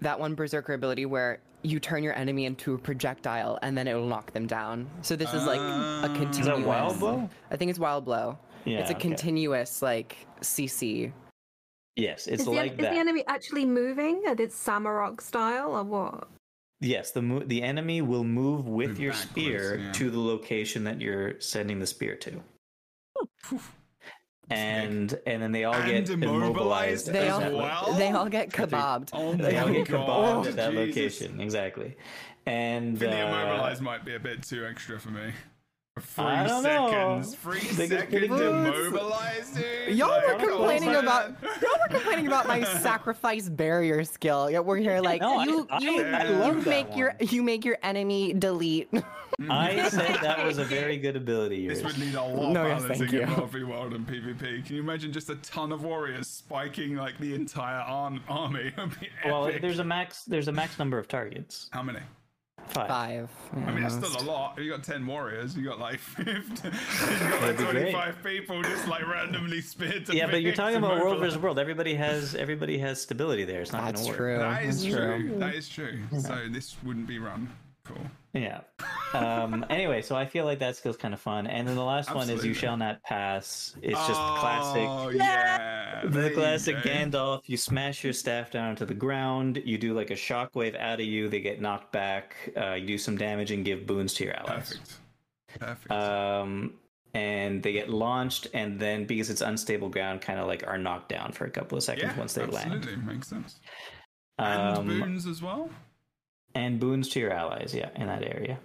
That one Berserker ability where you turn your enemy into a projectile and then it will knock them down. So this is like a Ah. continuous. Is that Wild Blow? I think it's Wild Blow. Yeah, it's a okay. continuous like CC. Yes, it's is, the, like is that. the enemy actually moving? And it's Samarok style or what? Yes, the mo- the enemy will move with Move your spear yeah. to the location that you're sending the spear to. And and then they all And get immobilized immobilized. They at all well? they all get kebabbed. Oh they all get kebabbed at that Jesus. location. Exactly. And I think the uh, immobilize might be a bit too extra for me. For three know. seconds. Three I think it's pretty seconds good. Y'all Like, were complaining about y'all were complaining about my sacrifice barrier skill. Yet we're here like No, you I- you, I you love that make your one. you make your enemy delete. I said that was a very good ability. This would need a lot No, of yes, balancing thank you. in Multi World and PvP. Can you imagine just a ton of warriors spiking like the entire arm- army? Well, there's a max. There's a max number of targets. How many? Five. Five. I mean, that's still a lot. If you got 10 warriors, you got like 50. you got like be great. 25 people just like randomly speared to Yeah, but you're talking about world versus world. Everybody has everybody has stability there. It's not That's gonna work. true. That is That's true. That is true. So this wouldn't be run. Cool. Yeah. Um, anyway, so I feel like that skill's kind of fun. And then the last one is "You Shall Not Pass." It's just classic. Oh, yeah. The classic. Gandalf. You smash your staff down to the ground. You do like a shockwave out of you. They get knocked back. Uh, you do some damage and give boons to your allies. Perfect. Perfect. Um, and they get launched, and then because it's unstable ground, kind of like are knocked down for a couple of seconds yeah, once they absolutely. land. Makes sense. And Um, boons as well? and boons to your allies yeah in that area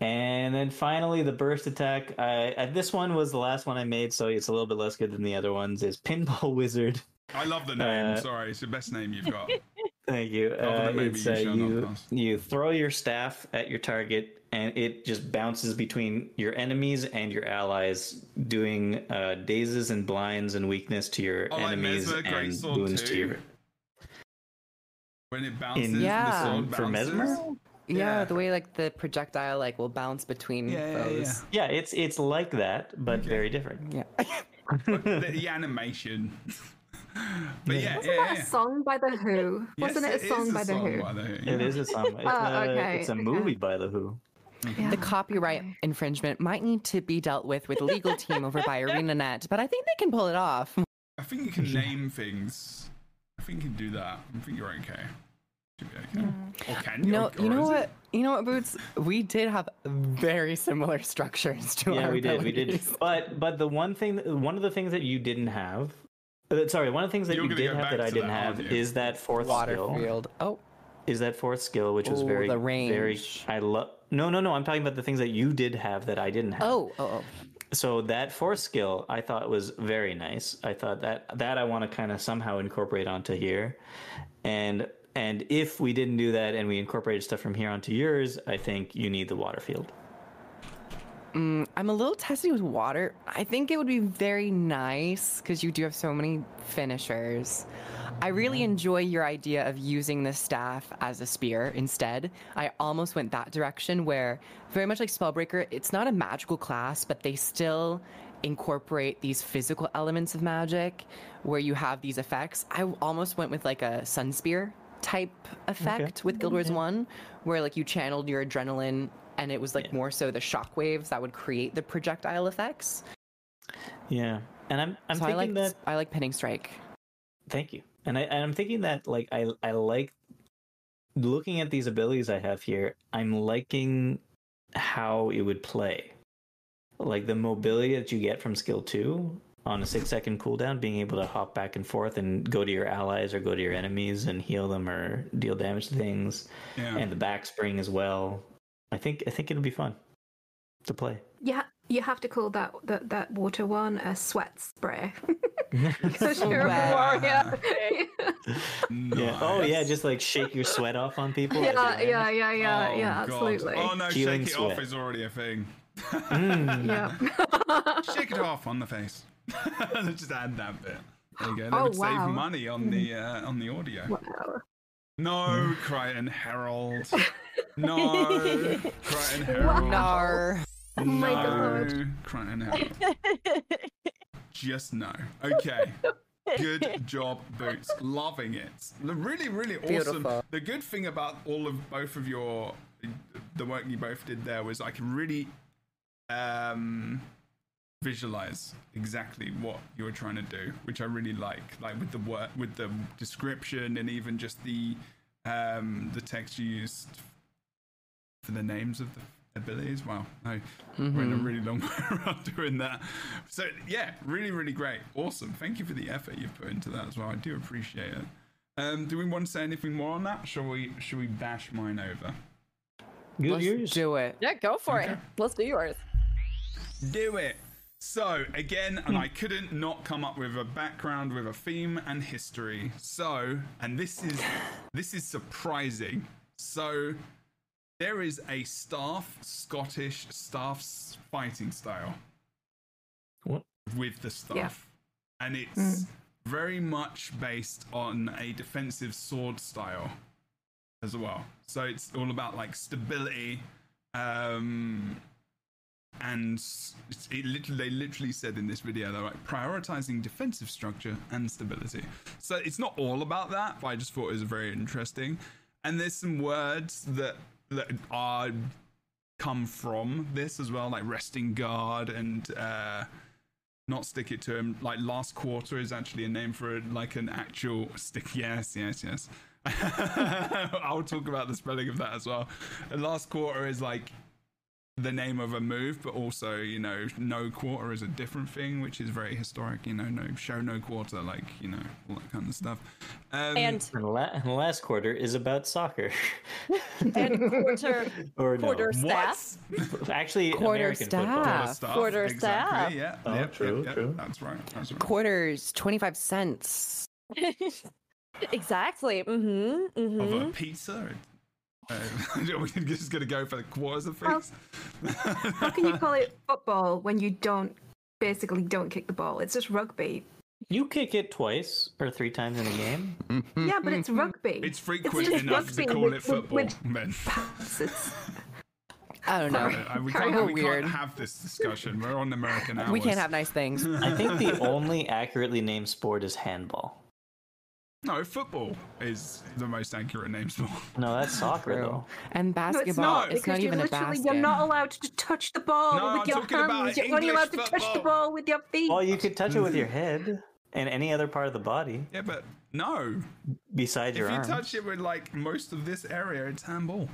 and then finally the burst attack I, I, this one was the last one i made so it's a little bit less good than the other ones is pinball wizard I love the name. uh, Sorry, it's the best name you've got. thank you uh, it's you uh, shall you, you throw your staff at your target and it just bounces between your enemies and your allies doing uh, dazes and blinds and weakness to your Oh, enemies Mesmer and Greatsword boons to your When it bounces, In- the Yeah. sword For. Mesmer? Yeah, Yeah. the way like the projectile like will bounce between Yeah, yeah, foes. yeah it's it's like that but Okay. very different Yeah. the, the animation. but yeah, Wasn't yeah, that yeah. a song by The Who? Yes, Wasn't it a song is by The song Who? by The Who, It yeah. is a song. It's, Oh, a, okay, it's a okay. movie by The Who. Yeah. The copyright infringement might need to be dealt with with legal team over by ArenaNet, but I think they can pull it off. I think you can name things. I think you can do that. I think you're okay. Should be okay. Or can you? No, Or- you know is it? what? You know what, Boots? We did have very similar structures to our Yeah, our we did. We did. But but the one thing, one of the things that you didn't have. uh, Sorry, one of the things that You're you did go have that I didn't that, have is that fourth skill. Waterfield. Oh, is that fourth skill, which was Oh, very, the very. range. I love. No, no, no. I'm talking about the things that you did have that I didn't have. Oh, oh, oh. So that fourth skill, I thought was very nice. I thought that that I want to kind of somehow incorporate onto here, and and if we didn't do that and we incorporated stuff from here onto yours, I think you need the water field. Mm, I'm a little testy with water. I think it would be very nice because you do have so many finishers. I really enjoy your idea of using the staff as a spear instead. I almost went that direction where, very much like Spellbreaker, it's not a magical class, but they still incorporate these physical elements of magic where you have these effects. I almost went with like a Sunspear type effect with Guild Wars mm-hmm. 1 where like you channeled your adrenaline and it was like Yeah. more so the shock waves that would create the projectile effects. Yeah, and I'm I'm so I thinking like that. I like pinning strike. Thank you. And I and I'm thinking that like I I like looking at these abilities I have here. I'm liking how it would play. Like the mobility that you get from skill 2 on a 6 second cooldown being able to hop back and forth and go to your allies or go to your enemies and heal them or deal damage to things Yeah. and the back spring as well. I think I think it'll be fun to play. Yeah, you have to call that that, that water one a sweat spray. Because you're a Sweat. warrior. Yeah. Oh yeah, just like shake your sweat off on people. as yeah, yeah, yeah, yeah, Oh, yeah, God. absolutely. Oh no, Healing shake it off is already a thing. Mm. Yeah. Shake it off on the face. Let's just add that bit. There you go. That Oh, would save money on the uh, on the audio. Wow. No, Krytan Herald. No, Krytan Herald. Nar. Oh my no, God. Krytan Herald. Just no. Okay. Good job, Boots. Loving it. The Really, really awesome. Beautiful. The good thing about all of both of your the work you both did there was I can really um visualize exactly what you were trying to do, which I really like. Like with the work with the description and even just the um the text you used for the names of the abilities. Wow, no, we're in a really long way around doing that. So yeah, really, really great, awesome. Thank you for the effort you've put into that as well. I do appreciate it. Um, do we want to say anything more on that? Shall we? Should we bash mine over? Good Let's yours. do it. Yeah, go for it. Let's do yours. Do it. So again, and I couldn't not come up with a background with a theme and history. So, and this is this is surprising. So, there is a staff Scottish staff fighting style What? with the staff, and it's Mm. very much based on a defensive sword style as well. So it's all about like stability, um, and it they literally said in this video they're like prioritizing defensive structure and stability. So it's not all about that, but I just thought it was very interesting. And there's some words that that are come from this as well, like resting guard and uh, not stick it to him. Like last quarter is actually a name for like an actual stick. Yes, yes, yes. I'll talk about the spelling of that as well. And last quarter is like the name of a move, but also, you know, no quarter is a different thing, which is very historic. You know, no show no quarter, like you know, all that kind of stuff. Um, And And, la- and last quarter is about soccer, and quarter or no? quarter what? staff. Actually, Quarter American staff. football. Quarter staff, Quarter exactly. staff. Yeah, Oh, yep, true, yep, yep. true. That's right. That's right. Quarters, 25 cents. exactly. Mm-hmm. Mm-hmm. Of a pizza. Uh, we're just gonna go for the quarters of How- things. How can you call it football when you don't basically don't kick the ball? It's just rugby. You kick it twice or three times in a game. Yeah, but it's rugby. It's frequent just enough to call with- it football, with Ben. It's- it's- I don't know. Uh, we can't, we Weird. can't have this discussion. We're on American hours. We can't have nice things. I think the only accurately named sport is handball. No, football is the most accurate name sport. No, that's soccer though. And No, basketball, it's not it's because not even a literally basket. you're not allowed to touch the ball No, with I'm your talking about hands. You're only English allowed to touch the ball with your feet. Well, you could touch it with your head and any other part of the body Yeah, but no. besides your arms. If you touch it with like most of this area, it's handball.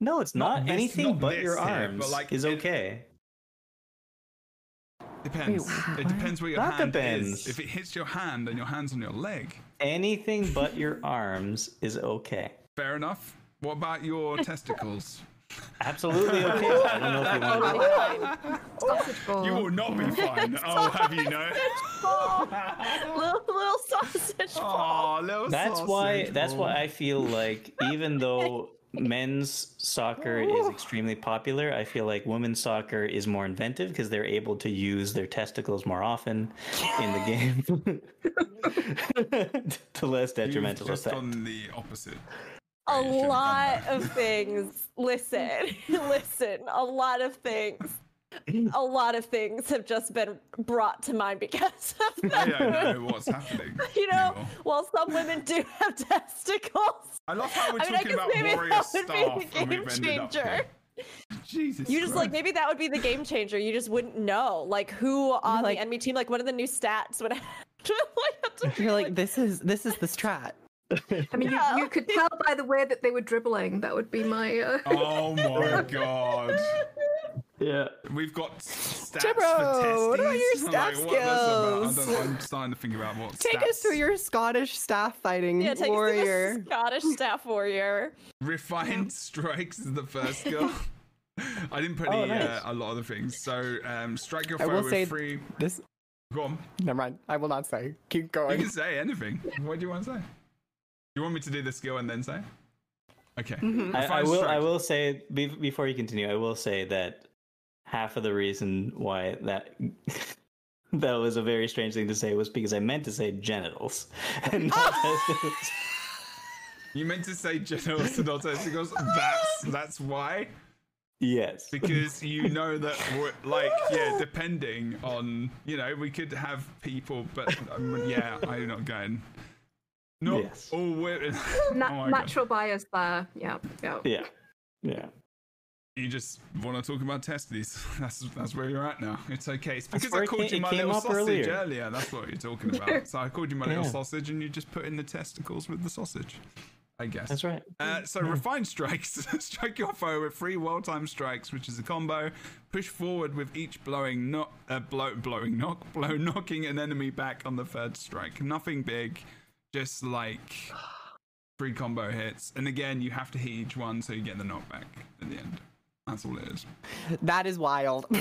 No, it's Not not. this- Anything not but this your here, arms but, like, is it- okay. Depends. Wait, it depends where your That hand depends. is. If it hits your hand and your hand's on your leg, Anything but your arms is okay. Fair enough. What about your testicles? Absolutely okay. I don't know if you want to. Sausage ball. You will not be fine. I'll oh, have you know. little, little sausage ball. Oh, little That's why. sausage That's ball. why I feel like even though men's soccer is extremely popular, I feel like women's soccer is more inventive because they're able to use their testicles more often in the game to less You've detrimental just effect. on the opposite. A Right, you should've lot of things. Listen, listen. A lot of things. A lot of things have just been brought to mind because of I that. don't know what's happening. You know, anymore. while some women do have testicles, I love how we're I mean, I talking guess about maybe warrior that would staff be the and game we've ended up changer. here. Jesus. You just like maybe that would be the game changer. You just wouldn't know like who on like- the enemy team, like one of the new stats would have. like, have to You're like, this is this is the strat. I mean, Yeah. you, you could tell by the way that they were dribbling. That would be my. Uh... Oh my god. Yeah. We've got stats Jebro, for what about your testes. I'm stat like, what about. I skills? don't, I'm starting to think about what Take stats. us through your Scottish staff fighting yeah, take warrior. us to the Scottish staff warrior. Refined strikes is the first skill. I didn't put Oh, any, nice. uh, a lot of the things. So um, strike your I foe will with say free. this. Go on. Never mind. I will not say. Keep going. You can say anything. What do you want to say? You want me to do the skill and then say? Okay. Mm-hmm. I, I Refined will. I will say be, before you continue. I will say that half of the reason why that that was a very strange thing to say was because I meant to say genitals and not testicles. You meant to say genitals and not testicles. That's that's why. Yes. because you know that we're, like yeah depending on you know we could have people but um, yeah i'm not going not Yes. all women Na- oh my God. natural bias there. Yeah, yeah. Yeah. Yeah. You just want to talk about testes that's that's where you're at now it's okay it's because i called ca- you my little sausage earlier. earlier that's what you're talking about so i called you my little sausage and you just put in the testicles with the sausage i guess That's right. Uh, so refined strikes. Strike your foe with three well-timed strikes, which is a combo. Push forward with each blowing knock, uh, blow, blowing knock, blow knocking an enemy back on the third strike. Nothing big, just like three combo hits. And again, you have to hit each one so you get the knockback at the end. That's all it is. That is wild.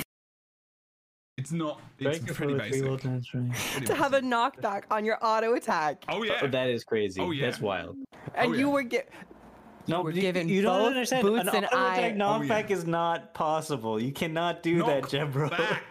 It's not. It's Strike pretty foe with three basic. well-timed strikes. Pretty to have a knockback on your auto attack, Oh yeah. Oh, that is crazy. Oh, yeah. That's wild. and Oh, you yeah. were get. No, were you, given you don't understand. Boots An and auto attack I- knockback Oh, yeah. is not possible. You cannot do that, Knock Jebro. back.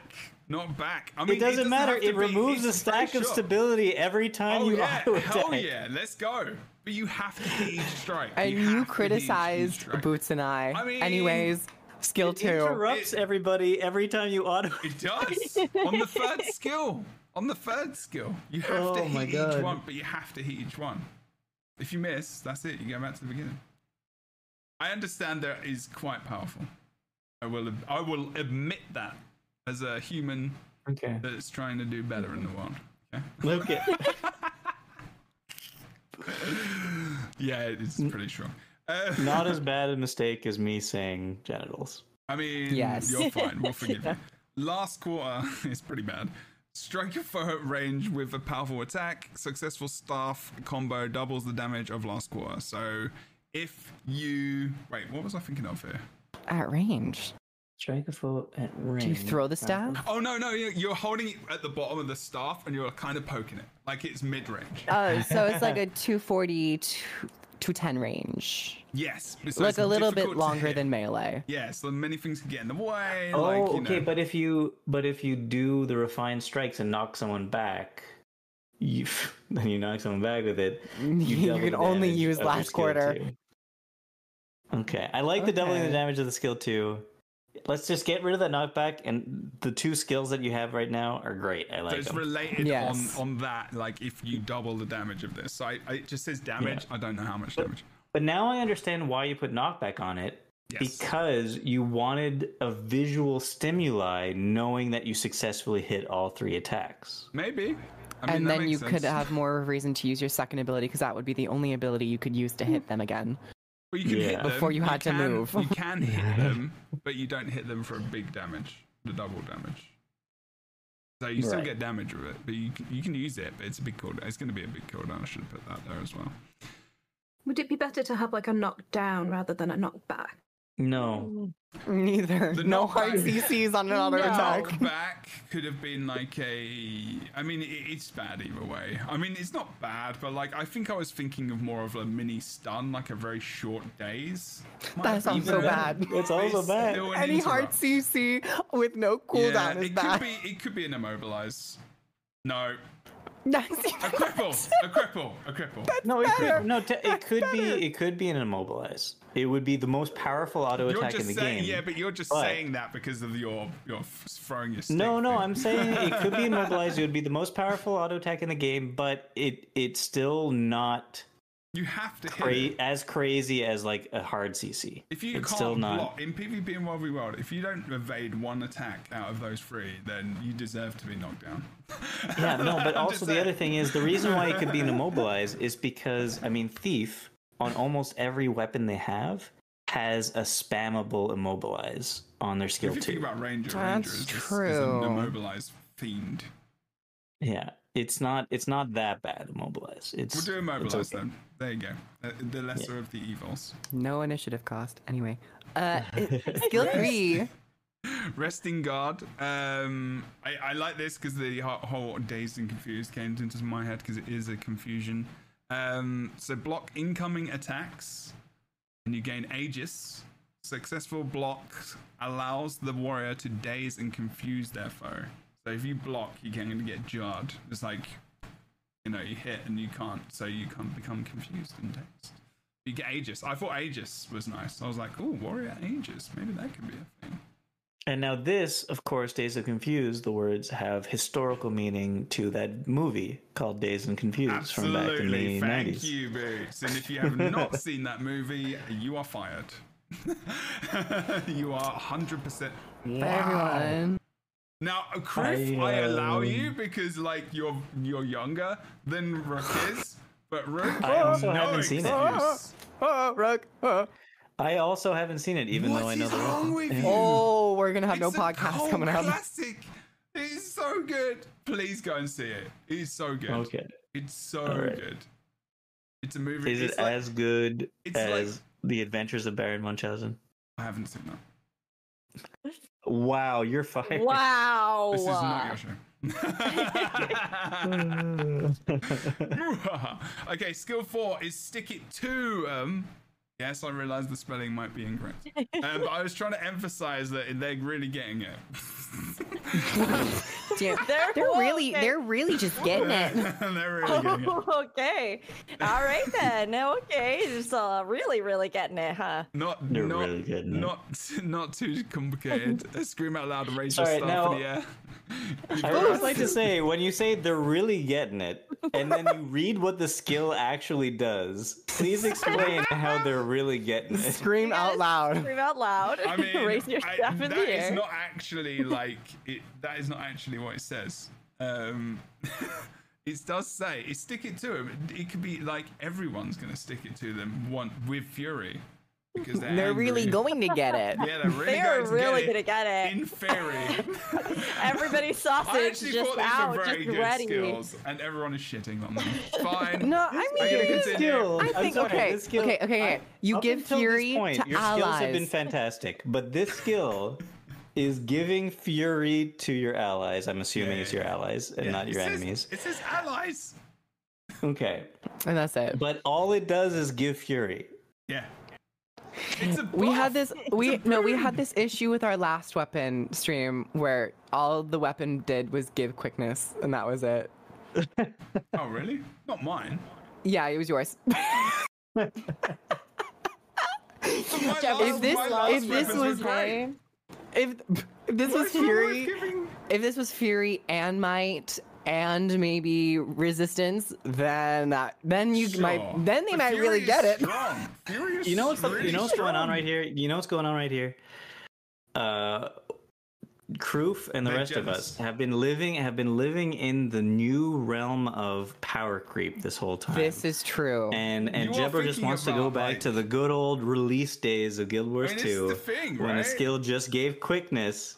Not back. I mean, It doesn't matter. have to It be- removes a stack of shot. stability every time Oh you yeah, auto hell attack. yeah, let's go. But you have to hit each strike. And you, you, have to each criticized. Boots and I. I mean, Anyways, skill It two. interrupts It- everybody every time you auto. It does on the third skill. On the third skill, you have to Oh my hit each one, but you have to hit each one. If you miss, that's it. You go back to the beginning. I understand that is quite powerful. I will. I will admit that as a human Okay. that's trying to do better in the world. Okay. Look at Yeah, it's pretty strong. Uh, not as bad a mistake as me saying genitals. I mean, Yes. you're fine. We'll forgive you. Last quarter is pretty bad. Strike your foe at range with a powerful attack. Successful staff combo doubles the damage of last quarter. So if you wait, what was I thinking of here? At range. Strike a foe at range. Do you throw the staff? Oh no, no, you- you're holding it at the bottom of the staff and you're kind of poking it like it's mid range. Oh, so it's like a 240 to 210 range. Yes, so like a little bit longer than melee. Yeah, so many things can get in the way. Oh, like, you okay. know. But if you but if you do the refined strikes and knock someone back, you then you knock someone back with it. You, double can only use last quarter. two. Okay, I like the doubling the damage of the skill two. Let's just get rid of that knockback, and the two skills that you have right now are great. I So like it's them. related Yes. on, on that, like if you double the damage of this. So I, I, it just says damage. I don't know how much damage. But now I understand why you put knockback on it. Yes. Because you wanted a visual stimuli knowing that you successfully hit all three attacks. Maybe. I mean, and then you makes could have more reason to use your second ability because that would be the only ability you could use to hit hmm. them again. But you can Yeah. hit them. Before you had to can- move. You can hit them, but you don't hit them for a big damage, the double damage. So you still Right. get damage with it, but you can, you can use it. But it's a big cooldown. It's going to be a big cooldown. I should have put that there as well. Would it be better to have like a knockdown rather than a knockback? No. Mm. Neither. The no hard CCs on an auto No. attack. back could have been like a. I mean, it, it's bad either way. I mean, it's not bad, but like I think I was thinking of more of a mini stun, like a very short daze. Might That sounds so better. bad. It's also It's bad. an Any hard. CC with no cooldown Yeah, is it bad. could be. It could be an immobilize. No, That's a cripple, a cripple, a cripple. No, it better. could, no, t- it That's could be it could be an immobilize. It would be the most powerful auto You're attack in the saying, game. yeah, but you're just But- saying that because of your your f- throwing your stick. No, no, thing. I'm saying it could be immobilized. It would be the most powerful auto attack in the game, but it it's still not You have to hit it. as crazy as like a hard CC. If you it's can't still not. block in PvP and World v World, if you don't evade one attack out of those three, then you deserve to be knocked down. Yeah, no, but also the saying. other thing is the reason why it could be an immobilize is because I mean thief on almost every weapon they have has a spammable immobilize on their skill if you too. think about Ranger, That's Ranger is, is, is true. an immobilized fiend. Yeah, it's not it's not that bad Mobilize. It's we're doing mobilize okay. then. There you go. Uh, the lesser of the evils. no initiative cost. Anyway, uh, skill three. Resting guard. Um, I, I like this because the whole dazed and confused came into my head because it is a confusion. Um, so block incoming attacks, and you gain Aegis. Successful block allows the warrior to daze and confuse their foe. So if you block, you can get jarred. It's like, you know, you hit and you can't, so you can't become confused and dazed. You get Aegis. I thought Aegis was nice. I was like, oh, warrior Aegis. Maybe that could be a thing. And now this, of course, Dazed of Confused, the words have historical meaning to that movie called Dazed and Confused from back in Absolutely. the Thank 90s. you, Boots. And if you have not seen that movie, you are fired. you are 100%. Bye, everyone. Now, Criff, I, I, allow you because, like, you're you're younger than Rook is, but Rook, I also no haven't seen it. excuse. Oh, Rook. Oh. I also haven't seen it, even What though I know is the wrong with you? Oh, we're gonna have no It's a podcast cult coming out. Classic. It is so good. Please go and see it. It is so good. Okay. It's so Alright. good. It's a movie. Is it's it like- as good as like- The Adventures of Baron Munchausen? I haven't seen that. Wow, you're fired. Wow. This is not your show. okay, skill four is stick it to um. Yes, I realize the spelling might be incorrect, um, but I was trying to emphasize that they're really getting it. Damn, They're, They're really, okay. they're really just getting it. they're really getting it. okay. All right then. Okay. Just uh, really, really getting it, huh? Not, They're not, really getting it. not, not too complicated. Scream out loud and raise your Sorry, star now- for the air. I always like to say when you say they're really getting it, and then you read what the skill actually does, please explain how they're really getting it. Scream out loud. Scream out loud. I mean, Raise your I- staff in the is air. not actually like it. That is not actually what it says. Um, it does say it stick it to them. It, it could be like everyone's gonna stick it to them one with fury because they're, They're really going to get it. Yeah, they're really They are going to really get gonna it get it. in theory. Everybody's sausage just out, very just good ready. skills, and everyone is shitting on them. Fine. No, I mean, This skill, I think sorry, okay, skill- okay, okay, okay. You give fury point, to your allies. skills have been fantastic, but this skill is giving fury to your allies. I'm assuming Yeah, it's your allies and Yeah, not it your says- enemies. It says allies. Okay, and that's it. but all it does is give fury. Yeah. It's a We had this. We no. We had this issue with our last weapon stream where all the weapon did was give quickness, and that was it. Oh really? Not mine. Yeah, it was yours. My Jeff, last- if this- if this was great. if, if this was What's wrong with fury, giving- if this was fury and might and maybe resistance, then that then you Sure. might then they But might Fury really get it. Strong. Fury is You know what's really you know what's going on right here. You know what's going on right here. Uh, Kroof and the They're rest of us have been living have been living in the new realm of power creep this whole time. This is true. and and You Jebber just wants to go back like- to the good old release days of Guild Wars I mean, 2 the thing, when a skill just gave quickness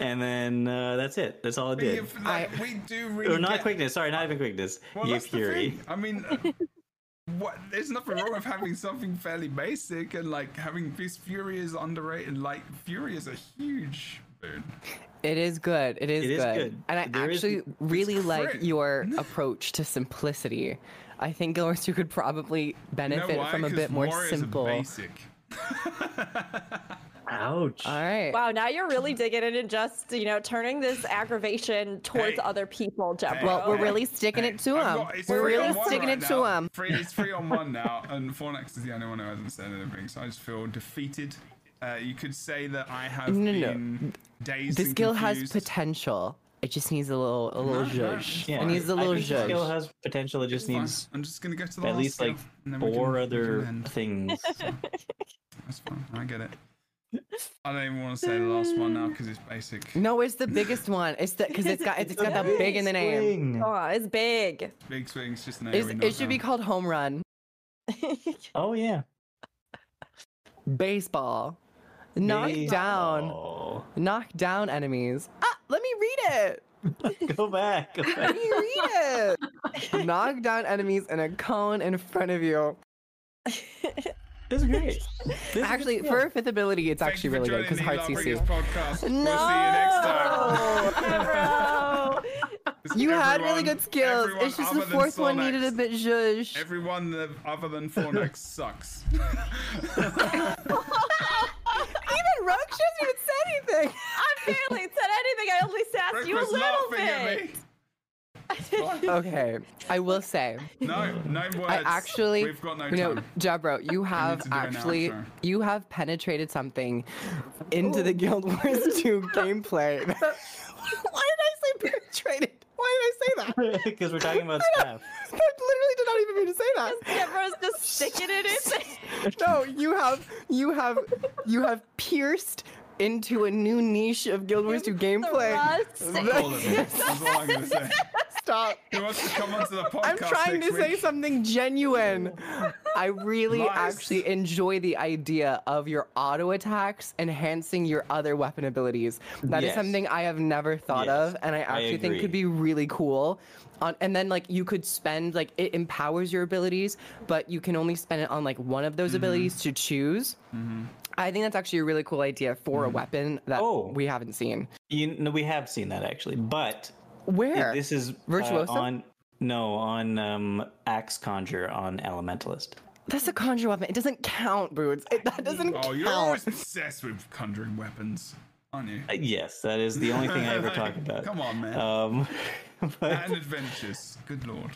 and then uh, that's it. That's all it did. have, like, we do really Or not get- quickness, sorry, not even quickness. Well, Give that's the fury. I mean, what? There's nothing wrong with having something fairly basic and like having this Fury is underrated. Like Fury is a huge boon. It is good. It is, It is good. good. And I There is- actually really like your approach to simplicity. I think Guild Wars 2 could probably You know benefit from a bit more warriors are simple. basic. Ouch. All right. Wow, now you're really digging in and just, you know, turning this aggravation towards Hey. other people, Jebro. Well, we're really sticking it to I've him. We're really sticking right it to now. him. Three, it's three on one now, and Fornax is the only one who hasn't said anything, so I just feel defeated. Uh, you could say that I have No, no, no. been dazed The skill has potential. It just needs a little, a little No, no, zhuzh. Yeah, It needs a little think the skill has potential. It just needs I'm just gonna go to the at last least skill, like and then four can- other can end. things. That's fine. I get it. I don't even want to say the last one now because it's basic. No, it's the biggest one. It's the because it's got it's got that big in the name. Oh, it's big. Big swings, just an It's, AoE it should be knockdown. called home run. Oh yeah. Baseball. Knock down. Baseball. Knock down enemies. Ah, let me read it. Go back. Go Let me read it. Knock down enemies in a cone in front of you. This is great. This Actually, good for stuff. fitth ability, it's Thank actually really good because joining Heart the CC. Lightbringers podcast. We'll see you No! next time. Jebro! You had really good skills. everyone It's just the fourth one needed a bit zhuzh. Everyone that- other than Fornax sucks. Even Rogue hasn't even said anything. I barely said anything. I only sassed you a little laughing at bit. Me. It's fine. Okay, I will say, No, no words. I actually, We've got no you know, time. Jebro, you have to do an actually, outro. you have penetrated something into the Guild Wars 2 gameplay. Why did I say penetrated? Why did I say that? because we're talking about staff. I literally did not even mean to say that. Jebro's just sticking it in. No, you have, you have, you have pierced into a new niche of Guild Wars 2 gameplay. Rust. All of it. That's all I'm gonna say. Stop. Who wants to come onto the podcast? I'm trying to next say something genuine. I really Lies. actually enjoy the idea of your auto attacks enhancing your other weapon abilities. That is Yes. something I have never thought Yes, of, and I I actually think could be really cool. On, and then like you could spend like it empowers your abilities, but you can only spend it on like one of those Mm-hmm. abilities to choose. I think that's actually a really cool idea for a weapon that Oh. we haven't seen. You know, we have seen that actually, but Where? this is uh, Virtuoso? on no on um, Axe Conjure on Elementalist. That's a conjure weapon. It doesn't count, Boots. It, that doesn't Oh, you're always obsessed with conjuring weapons, aren't you? Uh, yes, that is the only thing I ever talk about. Come on, man. Um, but, and adventures. Good lord.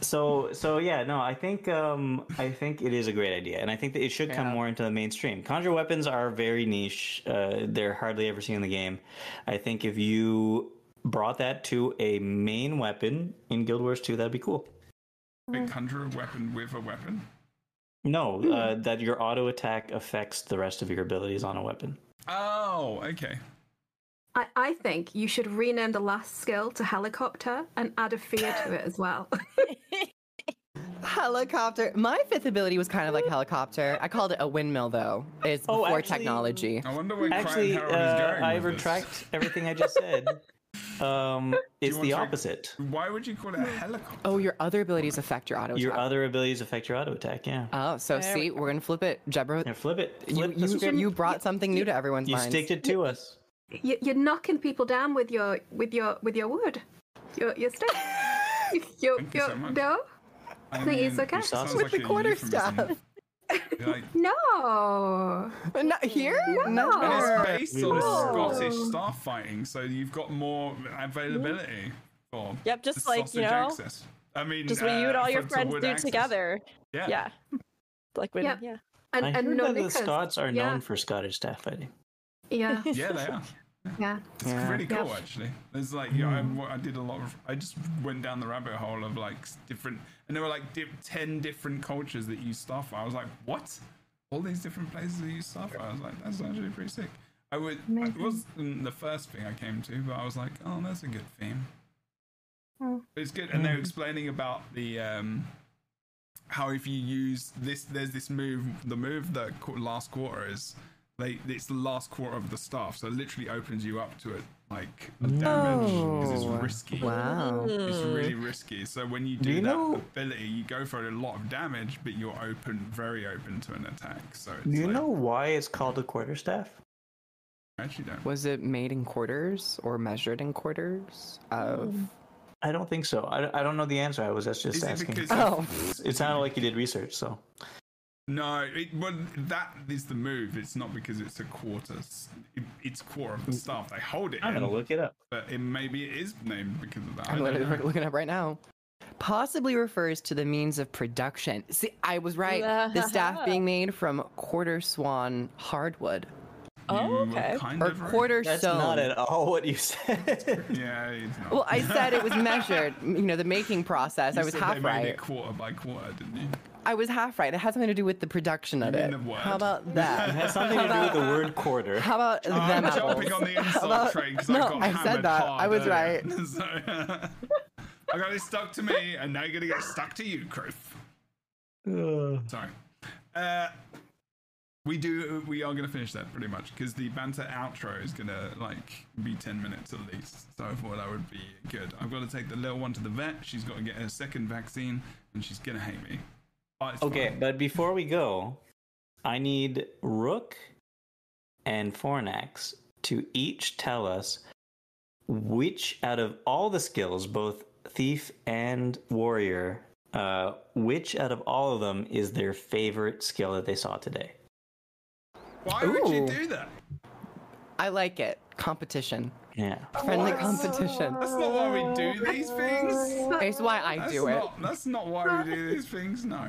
so so yeah, no, I think um, I think it is a great idea, and I think that it should come Yeah. more into the mainstream. Conjure weapons are very niche; uh, they're hardly ever seen in the game. I think if you brought that to a main weapon in Guild Wars 2, that'd be cool. Big conjure a weapon with a weapon. No, uh, that your auto attack affects the rest of your abilities on a weapon. Oh, okay. I, I think you should rename the last skill to helicopter and add a fear to it as well. Helicopter. My fifth ability was kind of like helicopter. I called it a windmill, though. It's Oh, before actually- technology. I wonder where Actually, Krytan uh, Herald is going. I with this. retract everything I just said. Um, it's want the to- opposite. Why would you call it a helicopter? Oh, your other abilities affect your auto Attack. Your attack. other abilities affect your auto attack. Yeah. Oh, so There see, we're gonna flip it. Jebro, Yeah, flip it. you, Flip the you, you brought something new to everyone's You minds. sticked it to us. you, you're knocking people down with your with your with your wood, your your stick. your, Thank you your, so much. no, I think it's okay. it With like the quarter quarterstaff. Euphemism. No. Not here? No. and it's based on Oh. Scottish staff fighting, so you've got more availability for Yep, just the like, you know, access. I mean, Just what you and uh, all your for- to friends do access. together. Yeah. Yeah. Like when, Yep. yeah. And I and heard no that the. Scots are yeah, known for Scottish staff fighting. Yeah, Yeah, they are. yeah. It's Yeah. really cool, Yeah. actually. There's like, yeah, I, I did a lot of. I just went down the rabbit hole of like different, and there were like di- ten different cultures that use Starfire. I was like, what? All these different places that use Starfire. I was like, that's actually pretty sick. I would. It wasn't the first thing I came to, but I was like, oh, that's a good theme. It's good, and they were explaining about the um, how if you use this, there's this move. The move that last quarter is they. It's the last quarter of the staff, so it literally opens you up to it like of damage because it's risky. Wow. It's really risky. So when you do, you that know- ability, you go for a lot of damage, but you're open, very open to an attack. So it's Do you like, know why it's called a quarterstaff? I actually don't. Was it made in quarters or measured in quarters? Of mm. I don't think so. I, I don't know the answer. I was just Is asking. because oh, It sounded like you did research, so. No, it, well, that is the move. It's not because it's a quarter. It, it's quarter of the staff. They hold it I'm in, gonna look it up. but it, maybe it is named because of that. I I'm literally know. looking up right now. Possibly refers to the means of production. See, I was right. the staff being made from quarter sawn hardwood Oh, okay. Kind or of right. quarter That's not at all what you said. Yeah, it's not. Well, I said it was measured. You know, the making process. You I was said half they made right. it quarter by quarter, didn't you? I was half right. It had something to do with the production of it. word? How about that? It has something to do with the word quarter. How about them I'm apples? jumping on the insult about- train because No, I got I said that. hard I was right. so, I got it stuck to me, and now you're gonna get stuck to you, Kroof. Sorry. Uh, we do. We are going to finish that pretty much because the banter outro is going to like be ten minutes at least. So I thought that would be good. I've got to take the little one to the vet. She's got to get her second vaccine, and she's going to hate me. But it's Okay, fine. but before we go, I need Rook and Fornax to each tell us which out of all the skills, both thief and warrior, uh, which out of all of them is their favorite skill that they saw today? Why would you do that? I like it. Competition. Yeah. Friendly What? competition. That's not why we do these things. It's why I That's do it. That's not why we do these things. No.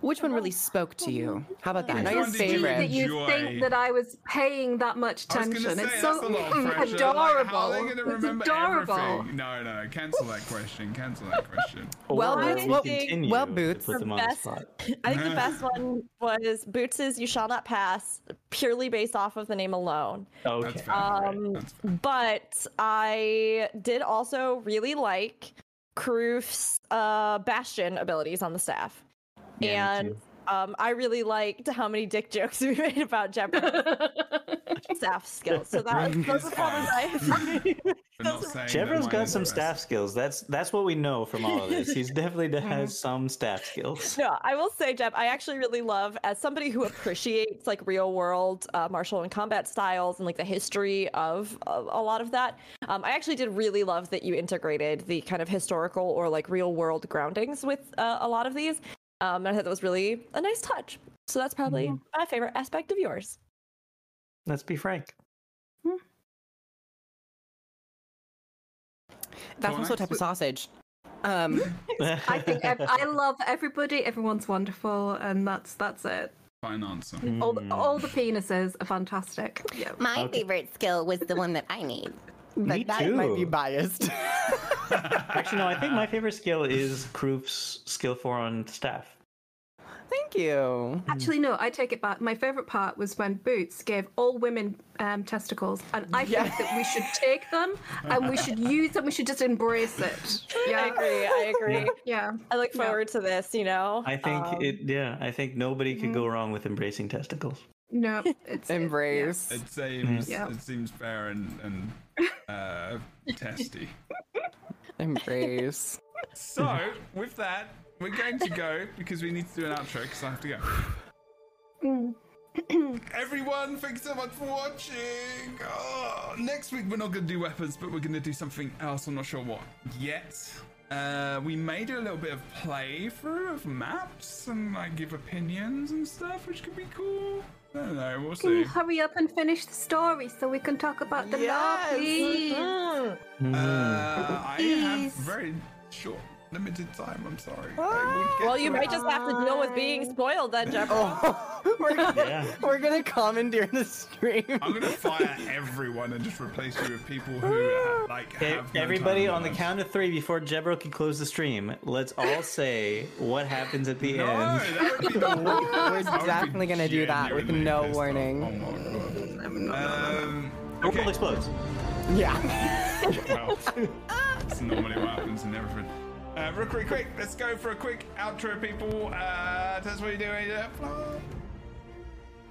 Which one really spoke to you? How about that? Which Not your one did you favorite. that you Enjoy. think that I was paying that much attention. say, it's so a lot of pressure. adorable. Like, how are they going to it's remember adorable. everything? No, no, cancel that question. Cancel that question. Well, Or Boots, we well- well, Boots. put them on the Best- spot. I think the best one was Boots's "You Shall Not Pass," purely based off of the name alone. Okay. That's fair. Um, That's fair. But I did also really like Kroof's uh, Bastion abilities on the staff, Yeah, and um, I really liked how many dick jokes we made about Jebro staff skills. So that was those are probably my. But not saying that got some staff skills. That's that's what we know from all of this. He's definitely has some staff skills. No, I will say, Jeb, I actually really love, as somebody who appreciates like real world uh, martial and combat styles and like the history of a, a lot of that. Um, I actually did really love that you integrated the kind of historical or like real world groundings with uh, a lot of these. Um, and I thought that was really a nice touch. So that's probably my favorite aspect of yours. Let's be frank. That's also a type of sausage. Um, I think ev- I love everybody. Everyone's wonderful, and that's that's it. Fine answer. All the, all the penises are fantastic. Yeah. My favorite skill was the one that I need. Me that too. might be biased. Actually, no. I think my favorite skill is Kroof's skill four on staff. Thank you. Actually, no, I take it back. My favorite part was when Boots gave all women um, testicles, and I think that we should take them and we should use them. We should just embrace it. I agree. I agree. yeah. I look Yeah. forward to this, you know? I think Um, it. Yeah, I think nobody could go wrong with embracing testicles. No, it's it- Embrace. It seems Yeah. it seems fair and and uh, testy. Embrace. So with that, we're going to go because we need to do an outro because I have to go. Everyone, thanks so much for watching. Oh, next week we're not going to do weapons, but we're going to do something else. I'm not sure what yet. Uh, we may do a little bit of playthrough of maps and like give opinions and stuff, which could be cool. I don't know. We'll Can you hurry up and finish the story so we can talk about the law, please? mm. Uh, I have very short, limited time. I'm sorry. I Well, you might just have to deal with being spoiled then, Jeff. we're, gonna, Yeah. we're gonna commandeer the stream. I'm gonna fire everyone and just replace you with people who uh, like Okay, have. no everybody time on the count of three before Jebro can close the stream. Let's all say what happens at the No, end. that would be the worst. We're I definitely gonna do that with no pissed off. warning. Oh my god. Um, The world okay. explodes. Yeah. well, that's normally what happens in everything. Uh, real quick, let's go for a quick outro, people. Uh, us what you're doing. Uh,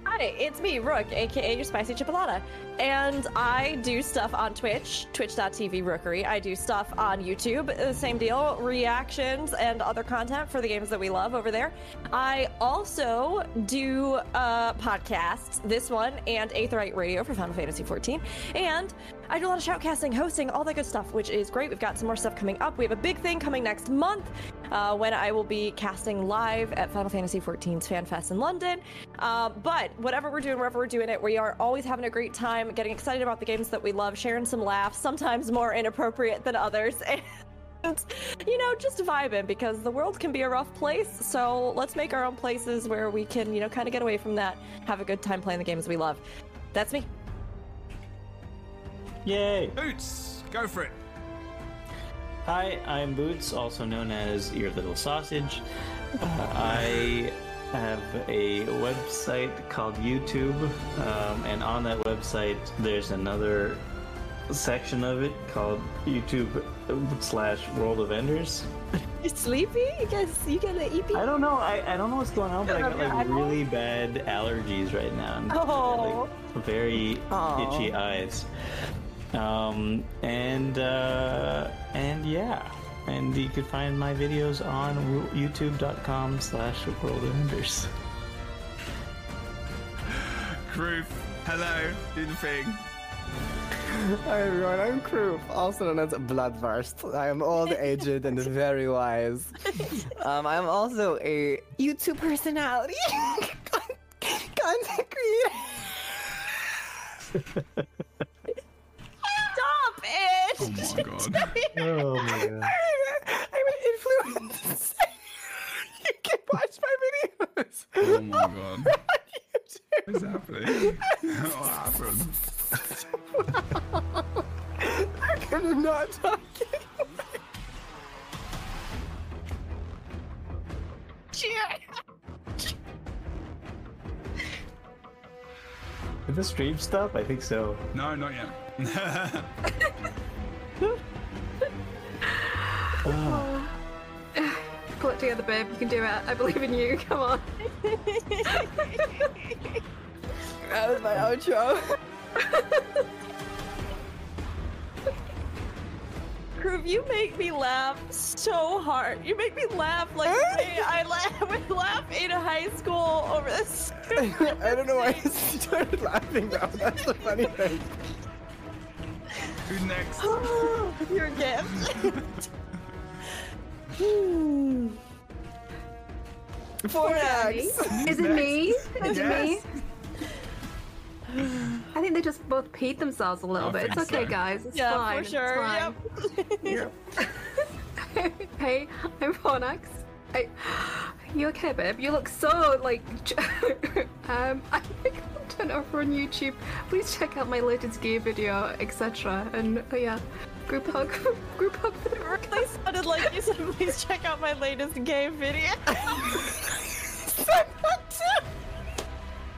Hi, it's me, Rook, aka your spicy chipolata. And I do stuff on Twitch, twitch.tv rookuri. I do stuff on YouTube, the same deal, reactions and other content for the games that we love over there. I also do uh, podcasts, this one and Aetheryte Radio for Final Fantasy XIV. And I do a lot of shoutcasting, hosting, all that good stuff, which is great. We've got some more stuff coming up. We have a big thing coming next month uh, when I will be casting live at Final Fantasy XIV's Fan Fest in London. Uh, but whatever we're doing, wherever we're doing it, we are always having a great time, getting excited about the games that we love, sharing some laughs, sometimes more inappropriate than others. And, you know, just vibing because the world can be a rough place. So let's make our own places where we can, you know, kind of get away from that, have a good time playing the games we love. That's me. Yay! Boots, go for it. Hi, I'm Boots, also known as Your Little Sausage. Uh, I have a website called YouTube, um, and on that website, there's another section of it called YouTube slash World of Enders. You sleepy? You guys, you got an EP? I don't know. I, I don't know what's going on, but I got like really bad allergies right now. I'm- Oh. like very Aw. itchy eyes. Um, and uh, and yeah, and you can find my videos on youtube.com slash world of enders. Kroof, hello, do the thing. Hi everyone, I'm Kroof, also known as Bloodburst. I am old, aged, and very wise. Um, I'm also a YouTube personality, content creator. Stop it! Oh my god. Oh my god. I'm an influencer. you can watch my videos. Oh my god. on What's happening? what happened? I'm not talking. Did the stream stop? I think so. No, not yet. Pull it together, babe. You can do it. I believe in you. Come on. That was my outro. Kroof, you make me laugh so hard. You make me laugh like the way I laugh, would laugh in high school over this. I don't know why I started laughing though. That's the funny thing. Who's next? Your gift. Fornax. Is it me? Is it me? I think they just both peed themselves a little I bit. It's okay, so. guys. It's Yeah, fine. for sure. It's Yep. fine. hey, I'm Fornax. I, you okay, babe? You look so like. um, I think I'm over on YouTube. Please check out my latest gay video, etc. And yeah, group hug, group hug for the work. They sounded like you said, please check out my latest gay video.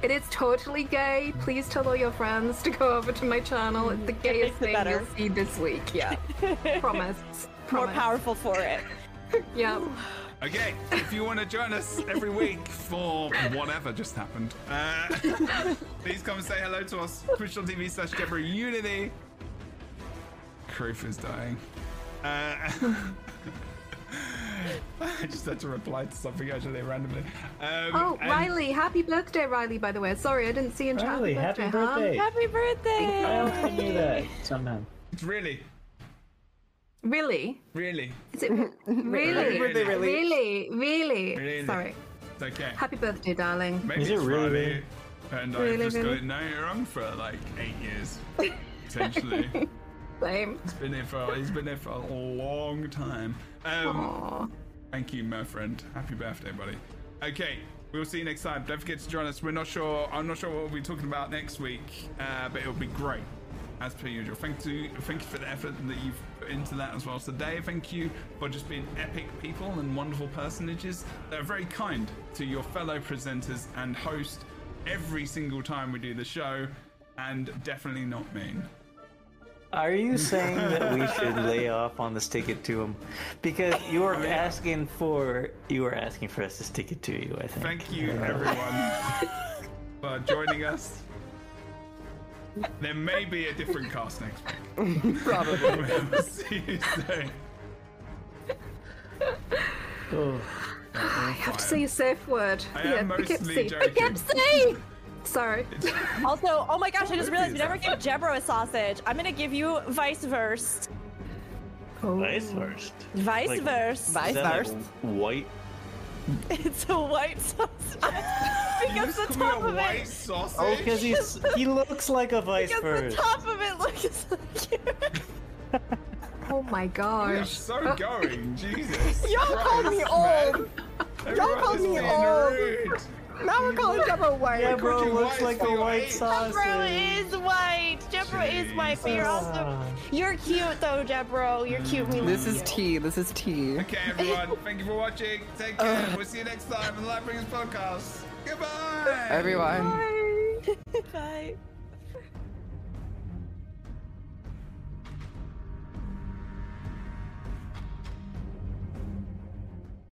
It is totally gay. Please tell all your friends to go over to my channel. It's the gayest thing better. you'll see this week. Yeah, promise. More powerful for it. Yeah. Okay, if you want to join us every week for whatever just happened, uh, please come and say hello to us. Twitch.tv slash Jebra Unity. Kroof is dying. Uh, I just had to reply to something actually randomly. Um, Oh, and- Riley, happy birthday, Riley, by the way. Sorry, I didn't see in chat. Riley, happy birthday. Happy birthday! I also knew that somehow. Really, Really? really, Is it really? Happy birthday, Riley. Really? Really? Really? Sorry. it's okay. Happy birthday, darling. Maybe Is it it's really? Friday, and Really, I've just got really? it no wrong for like eight years, potentially. Same. He's been here for he's been here for a long time. Um, thank you, my friend. Happy birthday, buddy. Okay, we'll see you next time. Don't forget to join us. We're not sure. I'm not sure what we'll be talking about next week, uh, but it'll be great as per usual. Thank you, thank you for the effort that you've put into that as well today. Thank you for just being epic people and wonderful personages that are very kind to your fellow presenters and host every single time we do the show, and definitely not mean. Are you saying that we should lay off on the stick it to him? Because you are Oh, asking for you are asking for us to stick it to you. I think. Thank you, everyone. for joining us. There may be a different cast next week. Probably. We'll see you soon. Oh. I have to say a safe word. I am mostly Poughkeepsie. joking. Poughkeepsie! Sorry. Also, oh my gosh, I just realized we never gave Jebro a sausage. I'm gonna give you vice versa. Vice oh. first. Vice Like- versa. Vice Is that like versa. white? It's a white sausage. because the top a of white it. sausage. Oh, because he's he looks like a vice Because the top of it looks like you. Oh my We are gosh. so going, Jesus. Y'all called me Christ, old. Y'all called me being old. Rude. Now we're calling Deborah white. Yeah, bro, looks like a white age. sausage. Jebro is white. Jebro is white, but you're also Ah. you're cute though, Jebro. You're cute. We This love is you. tea. This is tea. Okay, everyone. Thank you for watching. Take care. we'll see you next time on the Life Lightbringers podcast. Goodbye. Everyone. Bye. Bye.